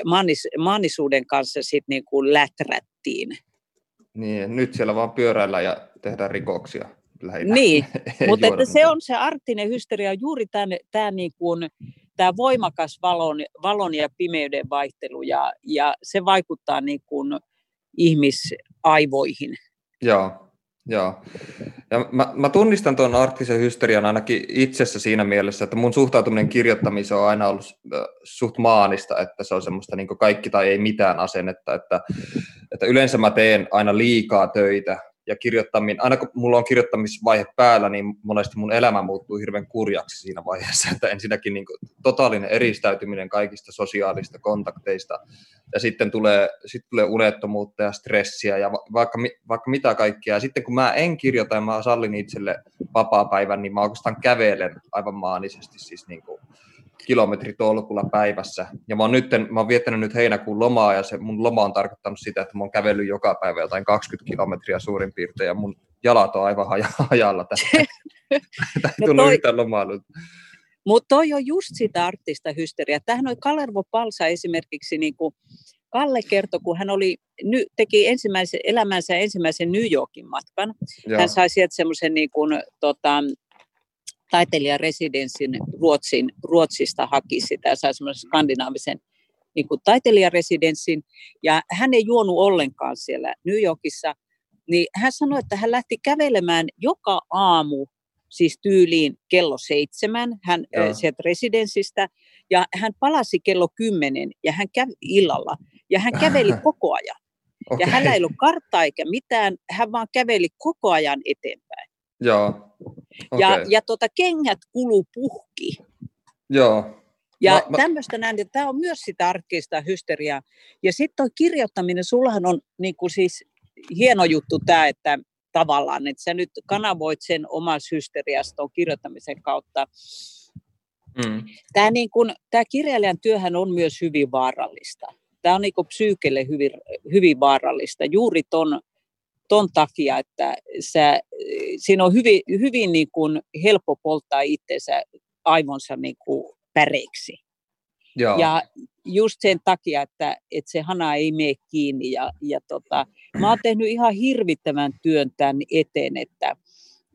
maanis, maanisuuden kanssa sitten niin läträttiin. Niin, nyt siellä vaan pyöräillä ja tehdään rikoksia lähinnä. Niin, mutta että se on se arktinen hysteria, juuri tämä, tämä, niin kuin, tämä voimakas valon, valon ja pimeyden vaihtelu, ja, ja se vaikuttaa niin kuin ihmisaivoihin. Joo, joo. Ja mä, mä tunnistan tuon arktisen hysterian ainakin itsessä siinä mielessä, että mun suhtautuminen kirjoittamiseen on aina ollut suht maanista, että se on semmoista niin kaikki tai ei mitään asennetta, että, että yleensä mä teen aina liikaa töitä ja kirjoittaminen, aina kun mulla on kirjoittamisvaihe päällä, niin monesti mun elämä muuttuu hirveän kurjaksi siinä vaiheessa, että ensinnäkin niin kuin totaalinen eristäytyminen kaikista sosiaalista kontakteista, ja sitten tulee, sitten tulee unettomuutta ja stressiä ja va- vaikka, vaikka mitä kaikkea. Ja sitten kun mä en kirjoita ja mä sallin itselle vapaa-päivän, niin mä oikeastaan kävelen aivan maanisesti siis niin kuin kilometritolkulla päivässä. Ja mä oon, nyt, mä oon viettänyt nyt heinäkuun lomaa ja se mun loma on tarkoittanut sitä, että mä oon kävellyt joka päivä jotain 20 kilometriä suurin piirtein ja mun jalat on aivan haja- hajalla tässä. Tämä ei No tullut toi- yhtään lomailut. Mutta toi on just sitä arktista hysteriaa. Tähän oli Kalervo Palsa esimerkiksi, niin kuin Kalle kertoi, kun hän oli, ny, teki ensimmäisen, elämänsä ensimmäisen New Yorkin matkan. Joo. Hän sai sieltä semmoisen niin kuin, tota, taiteilijaresidenssin Ruotsin, Ruotsista haki sitä ja sai semmoisen skandinaavisen niin kuin taiteilijaresidenssin. Ja hän ei juonut ollenkaan siellä New Yorkissa. Niin hän sanoi, että hän lähti kävelemään joka aamu siis tyyliin kello seitsemän hän, Joo. ö, sieltä residenssistä, ja hän palasi kello kymmenen ja hän kävi illalla, ja hän käveli koko ajan. Ja Okei. hänellä ei ollut karttaa eikä mitään, hän vaan käveli koko ajan eteenpäin. Joo. Ja, Okei. ja tota, kengät kulu puhki. Joo. Ja Mä- mä- tämmöistä näin, että tämä on myös sitä arkista hysteriaa. Ja sitten tuo kirjoittaminen, sullahan on niin kuin siis hieno juttu tämä, että tavallaan, että sä nyt kanavoit sen omassa hysteriasta tuon kirjoittamisen kautta. Mm. Tämä, niin kun, tämä kirjailijan työhän on myös hyvin vaarallista. Tämä on niin kuin psyykelle hyvin, hyvin vaarallista juuri ton, ton takia, että sä, siinä on hyvin, hyvin niin kuin helppo polttaa itsensä aivonsa niin kuin päreiksi. Joo. Ja just sen takia, että, että se hana ei mene kiinni. Ja, ja tota, mä oon tehnyt ihan hirvittävän työn tämän eteen, että,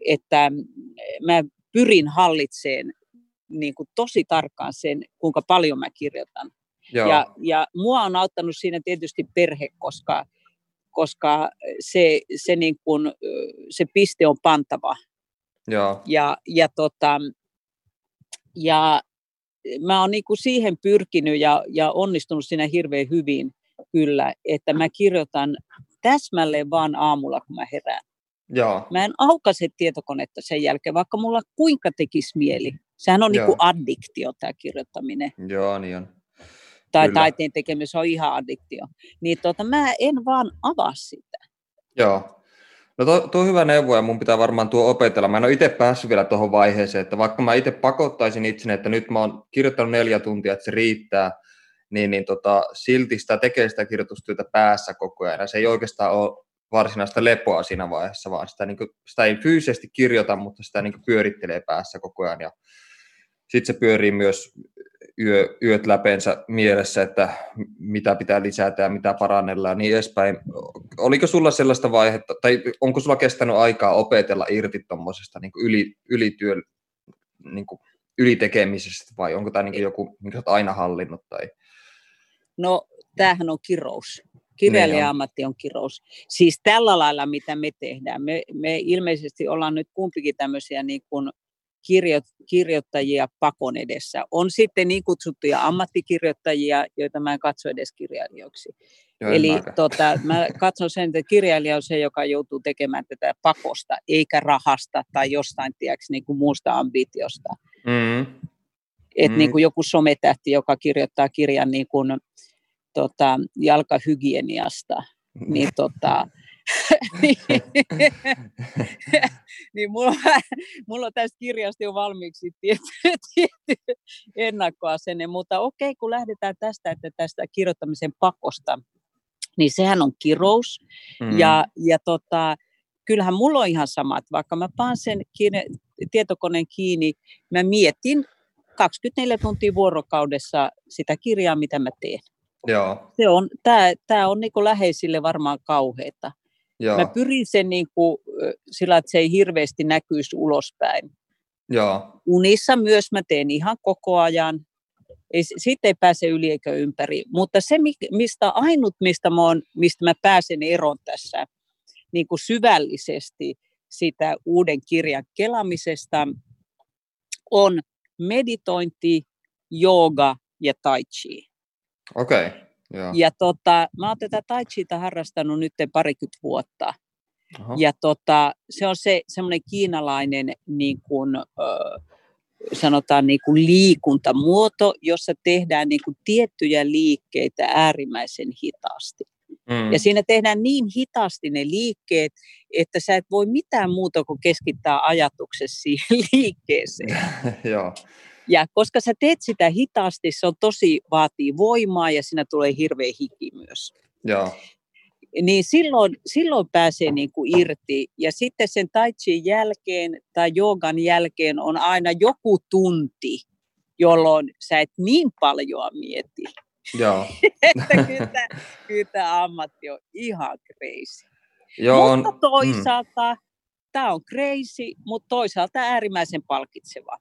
että mä pyrin hallitseen niin kuin tosi tarkkaan sen, kuinka paljon mä kirjoitan. Joo. Ja, ja mua on auttanut siinä tietysti perhe, koska, koska se, se, niin kuin, se piste on pantava. Joo. Ja, ja, tota, ja mä oon niin kuin siihen pyrkinyt ja, ja onnistunut siinä hirveän hyvin kyllä, että mä kirjoitan täsmälleen vaan aamulla, kun mä herään. Joo. Mä en aukaise tietokonetta sen jälkeen, vaikka mulla kuinka tekisi mieli. Sehän on niin kuin addiktio tämä kirjoittaminen. Joo, niin on. Tai Kyllä. taiteen tekeminen, se on ihan addiktio. Niin tota, mä en vaan avaa sitä. Joo. No tuo, tuo on hyvä neuvo ja mun pitää varmaan tuo opetella. Mä en ole itse päässyt vielä tuohon vaiheeseen, että vaikka mä itse pakottaisin itseni, että nyt mä oon kirjoittanut neljä tuntia, että se riittää, niin, niin tota, silti sitä tekee sitä kirjoitustyötä päässä koko ajan. Ja se ei oikeastaan ole varsinaista lepoa siinä vaiheessa, vaan sitä, niin kuin, sitä ei fyysisesti kirjoita, mutta sitä niin kuin pyörittelee päässä koko ajan. Ja sitten se pyörii myös yö, yöt läpeensä mielessä, että mitä pitää lisätä ja mitä parannella ja niin edespäin. Oliko sulla sellaista vaihetta, tai onko sulla kestänyt aikaa opetella irti tuommoisesta niin yli, ylityö, niin kuin ylitekemisestä, vai onko tämä niin joku, minkä olet aina hallinnut? Tai... No, tämähän on kirous. Kirjailija-ammatti on kirous. Siis tällä lailla, mitä me tehdään. Me, me ilmeisesti ollaan nyt kumpikin tämmöisiä niin kuin kirjo, kirjoittajia pakon edessä. On sitten niin kutsuttuja ammattikirjoittajia, joita mä en katso edes kirjailijoiksi. Joo, Eli aika. tota, mä katson sen, että kirjailija on se, joka joutuu tekemään tätä pakosta, eikä rahasta tai jostain tiedätkö, niin kuin muusta ambitiosta. Mm, Et Mm. niin kuin joku sometähti, joka kirjoittaa kirjan niin kuin, tota, jalkahygieniasta, niin, tota, niin mulla, mulla on tästä kirjasta jo valmiiksi tietty, tietty ennakkoasenne, mutta okei, kun lähdetään tästä, että tästä kirjoittamisen pakosta, niin sehän on kirous, mm, ja, ja tota, kyllähän mulla on ihan sama, että vaikka mä paan sen kiinni, tietokoneen kiinni, mä mietin 24 tuntia vuorokaudessa sitä kirjaa, mitä mä teen. Joo, Se on, tää, tää on niinku läheisille varmaan kauheita. Joo, Mä pyrin sen niin kuin, sillä, että se ei hirveästi näkyisi ulospäin. joo, Unissa myös mä teen ihan koko ajan. Ei, siitä ei pääse yli eikä ympäri. Mutta se, mi- mistä ainut, mistä mä, oon, mistä mä pääsen eroon tässä niin kuin syvällisesti sitä uuden kirjan kelamisesta, on meditointi, jooga ja tai chi. okei. Okay. Joo. Ja tota, mä oon tätä tai chita harrastanut nyt parikymmentä vuotta. Aha. Ja tota, se on se semmoinen kiinalainen niin kuin, ö, sanotaan niin kuin liikuntamuoto, jossa tehdään niin kuin tiettyjä liikkeitä äärimmäisen hitaasti. Mm. Ja siinä tehdään niin hitaasti ne liikkeet, että sä et voi mitään muuta kuin keskittää ajatuksesi siihen liikkeeseen. joo, Ja koska sä teet sitä hitaasti, se on tosi, vaatii voimaa ja siinä tulee hirveä hiki myös joo, niin silloin, silloin pääsee niin kuin irti. Ja sitten sen tai jälkeen tai joogan jälkeen on aina joku tunti, jolloin sä et niin paljon mieti. joo. Että kyllä, tämä- kyllä tämä ammatti on ihan crazy. joo mutta mm, toisaalta tämä on crazy, mutta toisaalta äärimmäisen palkitseva.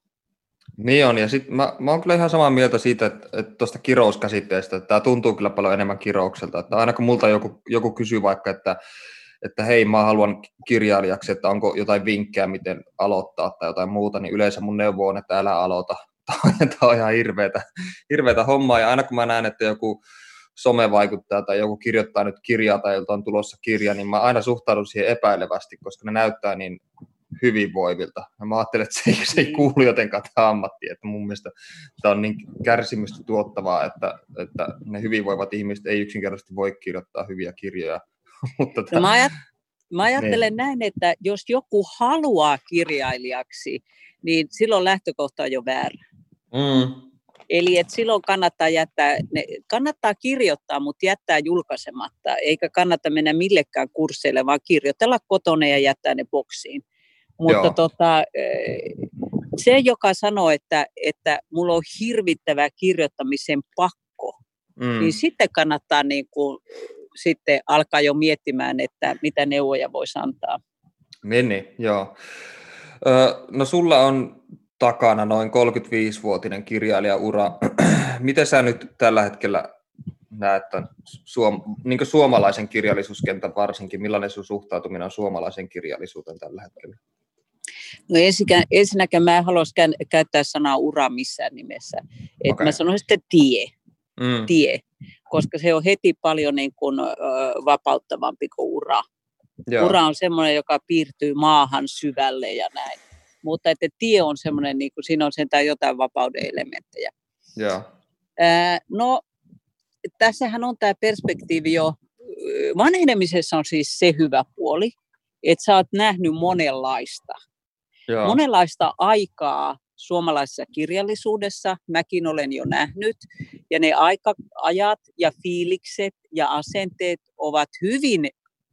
Niin on, ja sit mä, mä oon kyllä ihan samaa mieltä siitä, että, että tuosta kirouskäsitteestä, että tämä tuntuu kyllä paljon enemmän kiroukselta. Että aina kun multa joku, joku kysyy vaikka, että, että hei, mä haluan kirjailijaksi, että onko jotain vinkkejä, miten aloittaa tai jotain muuta, niin yleensä mun neuvo on, että älä aloita. Tämä on ihan hirveätä, hirveätä hommaa, ja aina kun mä näen, että joku somevaikuttaja tai joku kirjoittaa nyt kirjaa tai jolta on tulossa kirja, niin mä aina suhtaudun siihen epäilevästi, koska ne näyttää niin hyvinvoivilta. Ja mä ajattelen, että se ei, se ei Niin. kuulu jotenkaan tähän ammattiin, että mun mielestä tämä on niin kärsimystä tuottavaa, että, että ne hyvinvoivat ihmiset ei yksinkertaisesti voi kirjoittaa hyviä kirjoja. Mutta No tämä, mä, ajat, mä ajattelen näin, että jos joku haluaa kirjailijaksi, niin silloin lähtökohta on jo väärä. mm, Eli että silloin kannattaa jättää, ne, kannattaa kirjoittaa, mutta jättää julkaisematta, eikä kannata mennä millekään kursseille, vaan kirjoitella kotona ja jättää ne boksiin. Mutta Joo. tota, eh, se, joka sanoo, että, että mulla on hirvittävä kirjoittamisen pakko, mm, niin sitten kannattaa niin kuin, sitten alkaa jo miettimään, että mitä neuvoja voisi antaa. niin, niin, joo. No sulla on takana noin 35-vuotinen kirjailijaura. Miten sä nyt tällä hetkellä näet tämän suom- niin suomalaisen kirjallisuuskentän varsinkin? Millainen sun suhtautuminen on suomalaisen kirjallisuuteen tällä hetkellä? No ensinnäkään, ensinnäkään mä en haluaisi kä- käyttää sanaa ura missään nimessä. Et Okei. Mä sanoisin sitten tie, Mm, tie, koska se on heti paljon niin kuin, ö, vapauttavampi kuin ura. joo, Ura on semmoinen, joka piirtyy maahan syvälle ja näin. Mutta että tie on semmoinen, niin kuin, siinä on sentään jotain vapauden elementtejä. joo, Ää, no, tässähän on tämä perspektiivi jo, vanhenemisessa on siis se hyvä puoli, että sä oot nähnyt monenlaista. Joo, Monenlaista aikaa suomalaisessa kirjallisuudessa mäkin olen jo nähnyt, ja ne aika, ajat ja fiilikset ja asenteet ovat hyvin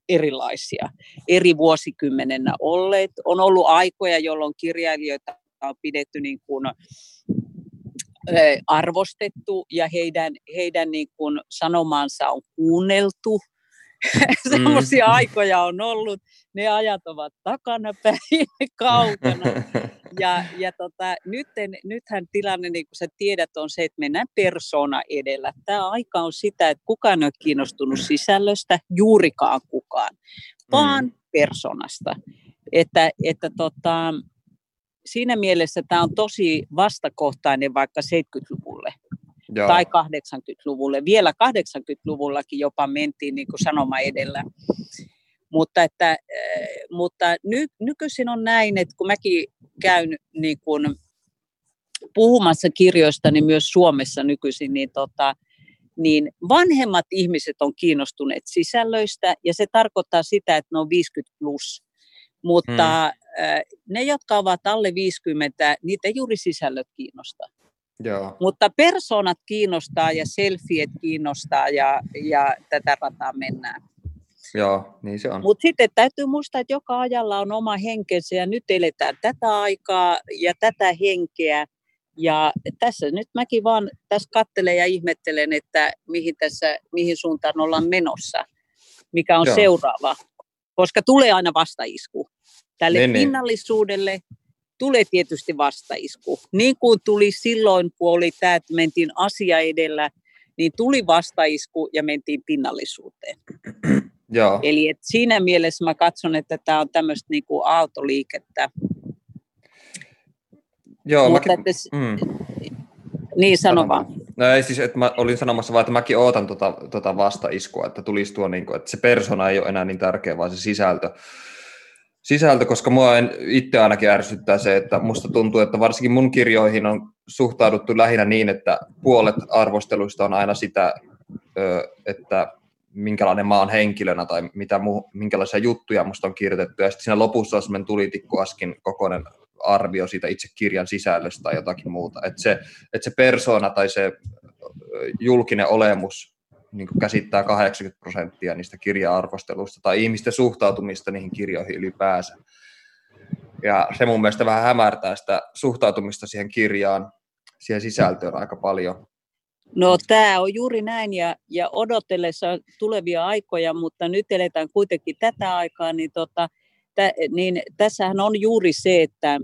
erilaisia eri vuosikymmenenä olleet. On ollut aikoja, jolloin kirjailijoita on pidetty niin kuin, arvostettu ja heidän, heidän niin kuin sanomansa on kuunneltu. Semmoisia aikoja on ollut. Ne ajat ovat takana päin kaukana. Ja, ja tota, nytten, nythän tilanne, niin kuin sä tiedät, on se, että mennään persona edellä. Tämä aika on sitä, että kukaan ei ole kiinnostunut sisällöstä, juurikaan kukaan, vaan persoonasta. Että, että tota, siinä mielessä tämä on tosi vastakohtainen vaikka 70-luvulle joo, tai 80-luvulle. Vielä 80-luvullakin jopa mentiin niin kuin sanoma edellä. Mutta, että, äh, mutta ny, nykyisin on näin, että kun mäkin käyn niin kuin puhumassa kirjoista, niin myös Suomessa nykyisin, niin, tota, niin vanhemmat ihmiset on kiinnostuneet sisällöistä ja se tarkoittaa sitä, että ne on 50 plus. Mutta hmm. ne, jotka ovat alle 50, niitä ei juuri sisällöt kiinnosta. Joo, Mutta persoonat kiinnostaa ja selfiet kiinnostaa ja, ja tätä rataa mennään. joo, niin se on. Mutta sitten täytyy muistaa, että joka ajalla on oma henkensä ja nyt eletään tätä aikaa ja tätä henkeä. Ja tässä nyt mäkin vaan tässä kattelen ja ihmettelen, että mihin, tässä, mihin suuntaan ollaan menossa, mikä on Joo. seuraava. koska tulee aina vastaisku. Tälle Niin, niin. Tulee tietysti vastaisku. Niin kuin tuli silloin, kun oli tämä, että mentiin asia edellä, niin tuli vastaisku ja mentiin pinnallisuuteen. Joo, Eli et siinä mielessä mä katson, että tämä on tämmöistä niinku aaltoliikettä. joo Mutta mäkin, että, mm, niin sano vaan. No ei siis, että mä olin sanomassa vaan, että mäkin ootan tota, tota vastaiskua, että tulisi tuo, niin kuin, että se persona ei ole enää niin tärkeä, vaan se sisältö. Sisältö, koska mua en, itse ainakin ärsyttää se, että musta tuntuu, että varsinkin mun kirjoihin on suhtauduttu lähinnä niin, että puolet arvosteluista on aina sitä, että minkälainen mä oon henkilönä tai mitä mu, minkälaisia juttuja musta on kirjoitettu. Ja sitten siinä lopussa on semmoinen tulitikkuaskin kokoinen arvio siitä itse kirjan sisällöstä tai jotakin muuta. Että se, että se persona tai se julkinen olemus niin kuin käsittää 80 prosenttia niistä kirja-arvosteluista tai ihmisten suhtautumista niihin kirjoihin ylipäänsä. Ja se mun mielestä vähän hämärtää sitä suhtautumista siihen kirjaan, siihen sisältöön aika paljon. No tämä on juuri näin ja, ja odotellessa tulevia aikoja, mutta nyt eletään kuitenkin tätä aikaa, niin, tota, tä, niin tässähän on juuri se, että,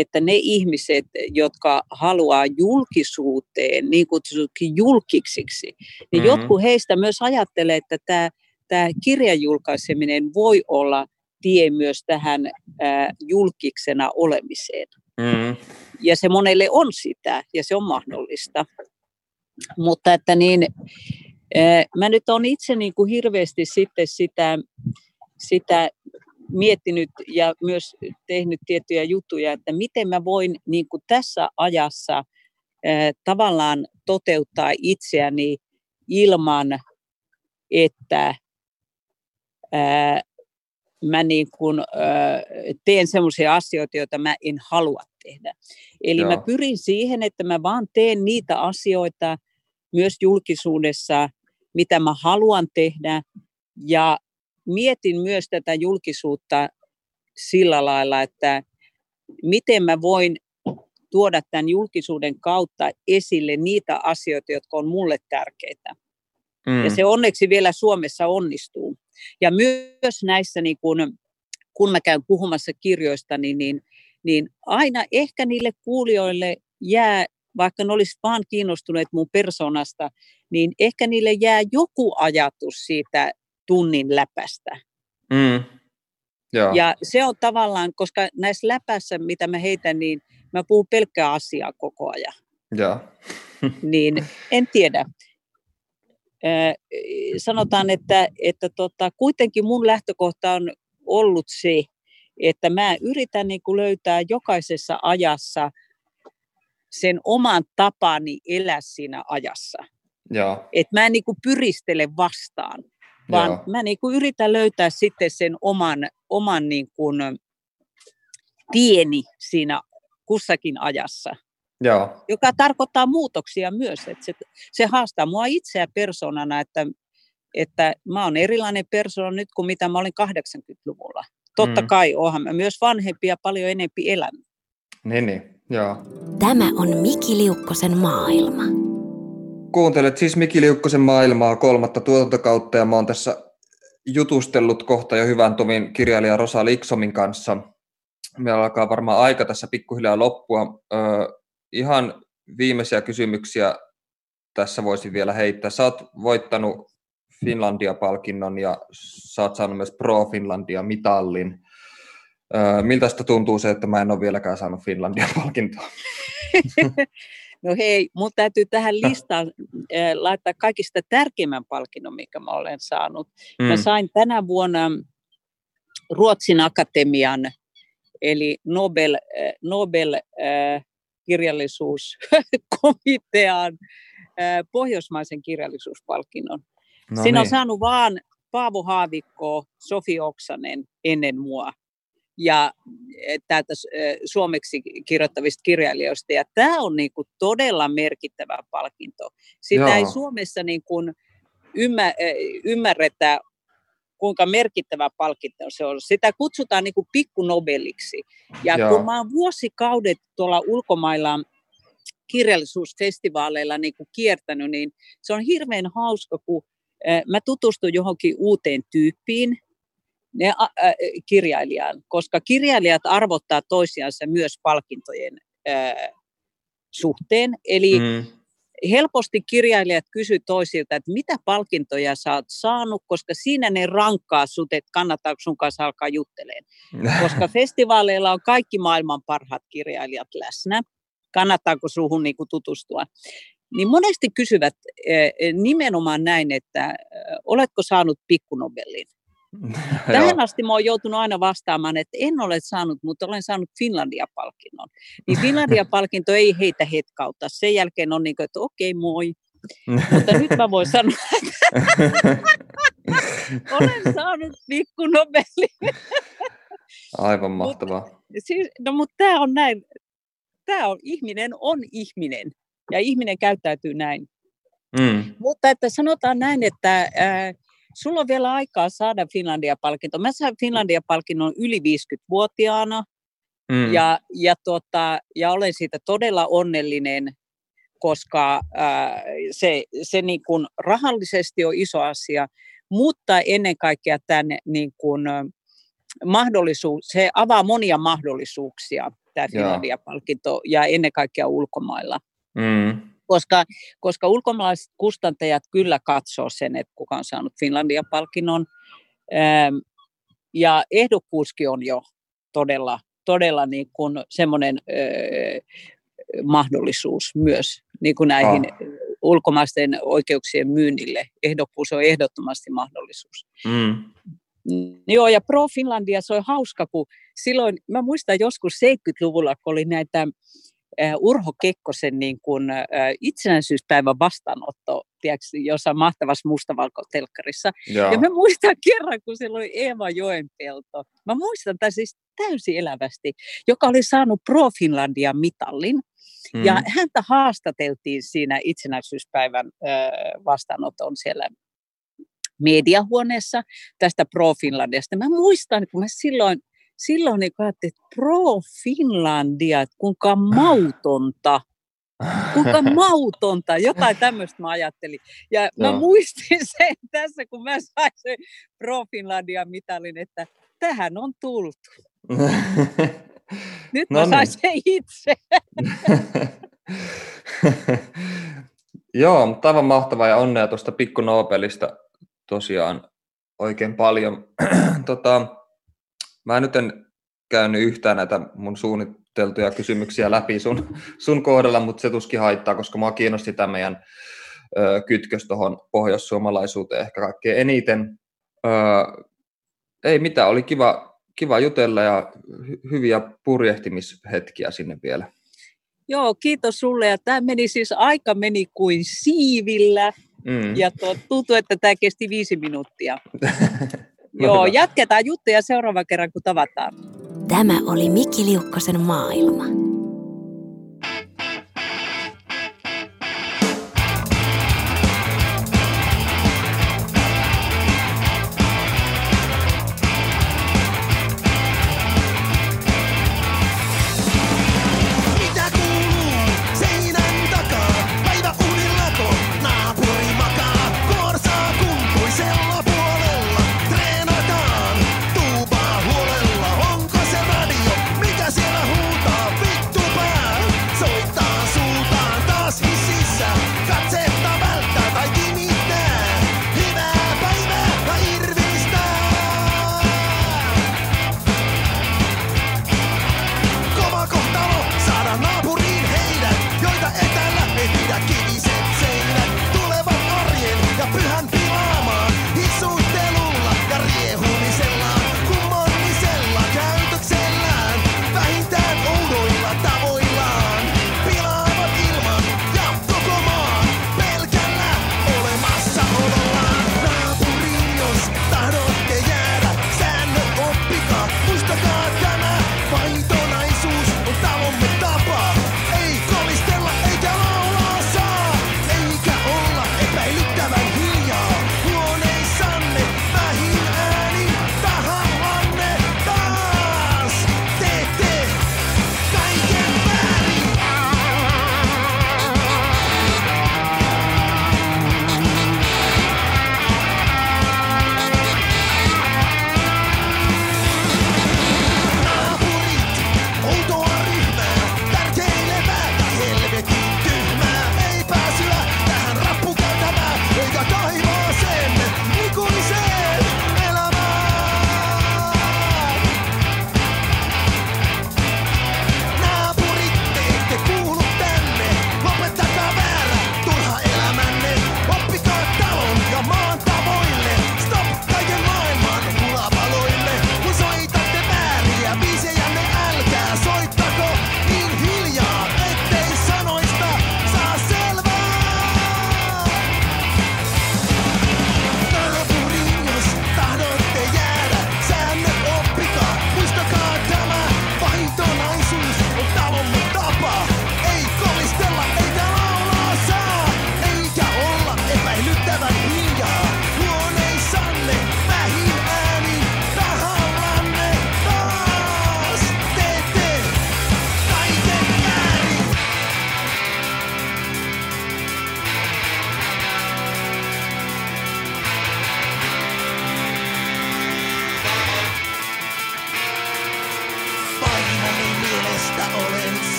että ne ihmiset, jotka haluaa julkisuuteen, niin kutsuttukin julkiksiksi, niin Mhm. mm-hmm. jotkut heistä myös ajattelee, että tämä, tämä kirjan julkaiseminen voi olla tie myös tähän ää, julkiksena olemiseen. Mm. Ja se monelle on sitä, ja se on mahdollista. Mutta että niin, ää, mä nyt olen itse niin kuin hirveästi sitten sitä, sitä miettinyt ja myös tehnyt tiettyjä juttuja, että miten mä voin niin kuin tässä ajassa tavallaan toteuttaa itseäni ilman, että mä niin kuin, teen sellaisia asioita, joita mä en halua tehdä. Eli. Joo. mä pyrin siihen, että mä vaan teen niitä asioita myös julkisuudessa, mitä mä haluan tehdä, ja mietin myös tätä julkisuutta sillä lailla, että miten mä voin tuoda tämän julkisuuden kautta esille niitä asioita, jotka on mulle tärkeitä. Mm. Ja se onneksi vielä Suomessa onnistuu. Ja myös näissä, niin kun, kun mä käyn puhumassa kirjoista, niin, niin, niin aina ehkä niille kuulijoille jää, vaikka ne olisi vaan kiinnostuneet mun persoonasta, niin ehkä niille jää joku ajatus siitä tunnin läpästä. Mm. Joo. Ja se on tavallaan, koska näissä läpässä, mitä mä heitän, niin mä puhun pelkkää asiaa koko ajan. Joo. niin en tiedä. Ö, sanotaan, että, että tota, kuitenkin mun lähtökohta on ollut se, että mä yritän niin kuin löytää jokaisessa ajassa sen oman tapani elää siinä ajassa. Joo. Et mä en niin kuin pyristele vastaan, vaan Joo. mä niin kuin yritän löytää sitten sen oman, oman niin kuin tieni siinä kussakin ajassa Joo. joka tarkoittaa muutoksia myös. Että se, se haastaa mua itseä persoonana, että, että mä oon erilainen persona nyt kuin mitä mä olin 80-luvulla. Totta Mm. mm. kai, oonhan mä myös vanhempi ja paljon enempi elänyt. Niin, niin. Joo. Tämä on Miki Liukkosen maailma. Kuuntelet siis Miki Liukkosen maailmaa kolmatta tuotantokautta ja mä oon tässä jutustellut kohta jo hyvän tovin kirjailija Rosa Liksomin kanssa. Meillä alkaa varmaan aika tässä pikkuhiljaa loppua. Öö, ihan viimeisiä kysymyksiä tässä voisin vielä heittää. Sä oot voittanut Finlandia-palkinnon ja sä oot saanut myös Pro Finlandia-mitallin. Öö, miltä sitä tuntuu se, että mä en ole vieläkään saanut Finlandia-palkintoa? No hei, mun täytyy tähän listaan äh, laittaa kaikista tärkeimmän palkinnon, mikä mä olen saanut. Mm. Mä sain tänä vuonna Ruotsin Akatemian, eli Nobel, äh, Nobel äh, kirjallisuuskomitean äh, pohjoismaisen kirjallisuuspalkinnon. No Siinä on niin. saanut vaan Paavo Haavikko, Sofi Oksanen ennen mua ja täältä suomeksi kirjoittavista kirjailijoista. Ja tämä on niin kuin todella merkittävä palkinto. Sitä Joo. ei Suomessa niin kuin ymmär, ymmärretä, kuinka merkittävä palkinto se on. Sitä kutsutaan niin kuin pikkunobeliksi. Ja Joo. kun mä oon vuosikaudet tuolla ulkomailla kirjallisuusfestivaaleilla niin kuin kiertänyt, niin se on hirveän hauska, kun mä tutustun johonkin uuteen tyyppiin, ne ä, kirjailijaan, koska kirjailijat arvottaa toisiansa myös palkintojen ä, suhteen. Eli mm. helposti kirjailijat kysyvät toisilta, että mitä palkintoja sä oot saanut, koska siinä ne rankkaa sut, että kannattaako sun kanssa alkaa jutteleen. Koska festivaaleilla on kaikki maailman parhaat kirjailijat läsnä. Kannattaako suhun niin kuin tutustua? Niin monesti kysyvät nimenomaan näin, että oletko saanut pikkunobelin? Tähän asti mä oon joutunut aina vastaamaan, että en ole saanut, mutta olen saanut Finlandia-palkinnon. Niin Finlandia-palkinto ei heitä hetkautta. Sen jälkeen on niin kuin, että okei, okay, moi. mutta nyt mä voin sanoa, että olen saanut pikkunobelin. Aivan mahtavaa. Mut, siis, no mutta tämä on näin, tämä on, ihminen on ihminen ja ihminen käyttäytyy näin. Mm. Mutta että sanotaan näin, että äh, sulla on vielä aikaa saada Finlandia-palkinto. Mä sain Finlandia-palkinnon yli 50-vuotiaana mm. ja, ja, tota, ja olen siitä todella onnellinen, koska äh, se, se niin kuin rahallisesti on iso asia, mutta ennen kaikkea tämän niin kuin, mahdollisuus, se avaa monia mahdollisuuksia, tämä Finlandia-palkinto, ja ennen kaikkea ulkomailla. Mm koska, koska ulkomaalaiset kustantajat kyllä katsoo sen, että kuka on saanut Finlandian palkinnon. Ähm, ja ehdokkuuskin on jo todella, todella niin kuin semmoinen mahdollisuus myös niin kuin näihin ah. ulkomaisten oikeuksien myynnille. Ehdokkuus on ehdottomasti mahdollisuus. Mm. Joo, ja Pro Finlandia, se on hauska, kun silloin, mä muistan joskus 70-luvulla, kun oli näitä Urho Kekkosen niin kuin, itsenäisyyspäivän vastaanotto tiedätkö, jossain mahtavassa mustavalkotelkkarissa. Joo. Ja mä muistan kerran, kun siellä oli Eeva Joenpelto. Mä muistan tämän siis täysin elävästi, joka oli saanut Pro Finlandia mitallin. Mm. Ja häntä haastateltiin siinä itsenäisyyspäivän äh, vastaanoton siellä mediahuoneessa tästä Pro Finlandiasta. Mä muistan, kun mä silloin silloin niin ajattelin, että pro Finlandia, että kuinka mautonta. Kuinka mautonta, jotain tämmöistä mä ajattelin. Ja mä no. muistin sen tässä, kun mä sain sen Pro Finlandia mitalin, että tähän on tultu. Nyt no mä sain niin. sen itse. Joo, mutta aivan mahtavaa ja onnea tuosta Pikku Nobelista tosiaan oikein paljon. tota, Mä nyt en käynyt yhtään näitä mun suunniteltuja kysymyksiä läpi sun, sun kohdalla, mutta se tuskin haittaa, koska mua kiinnosti tämä meidän ö, kytkös tuohon pohjoissuomalaisuuteen ehkä kaikkein eniten. Ö, ei mitään, oli kiva, kiva jutella ja hy- hyviä purjehtimishetkiä sinne vielä. Joo, kiitos sulle. Ja tämä meni siis, aika meni kuin siivillä. Mm. Ja tuntuu, että tämä kesti viisi minuuttia. Joo, jatketaan juttuja seuraava kerran, kun tavataan. Tämä oli Mikki Liukkosen maailma.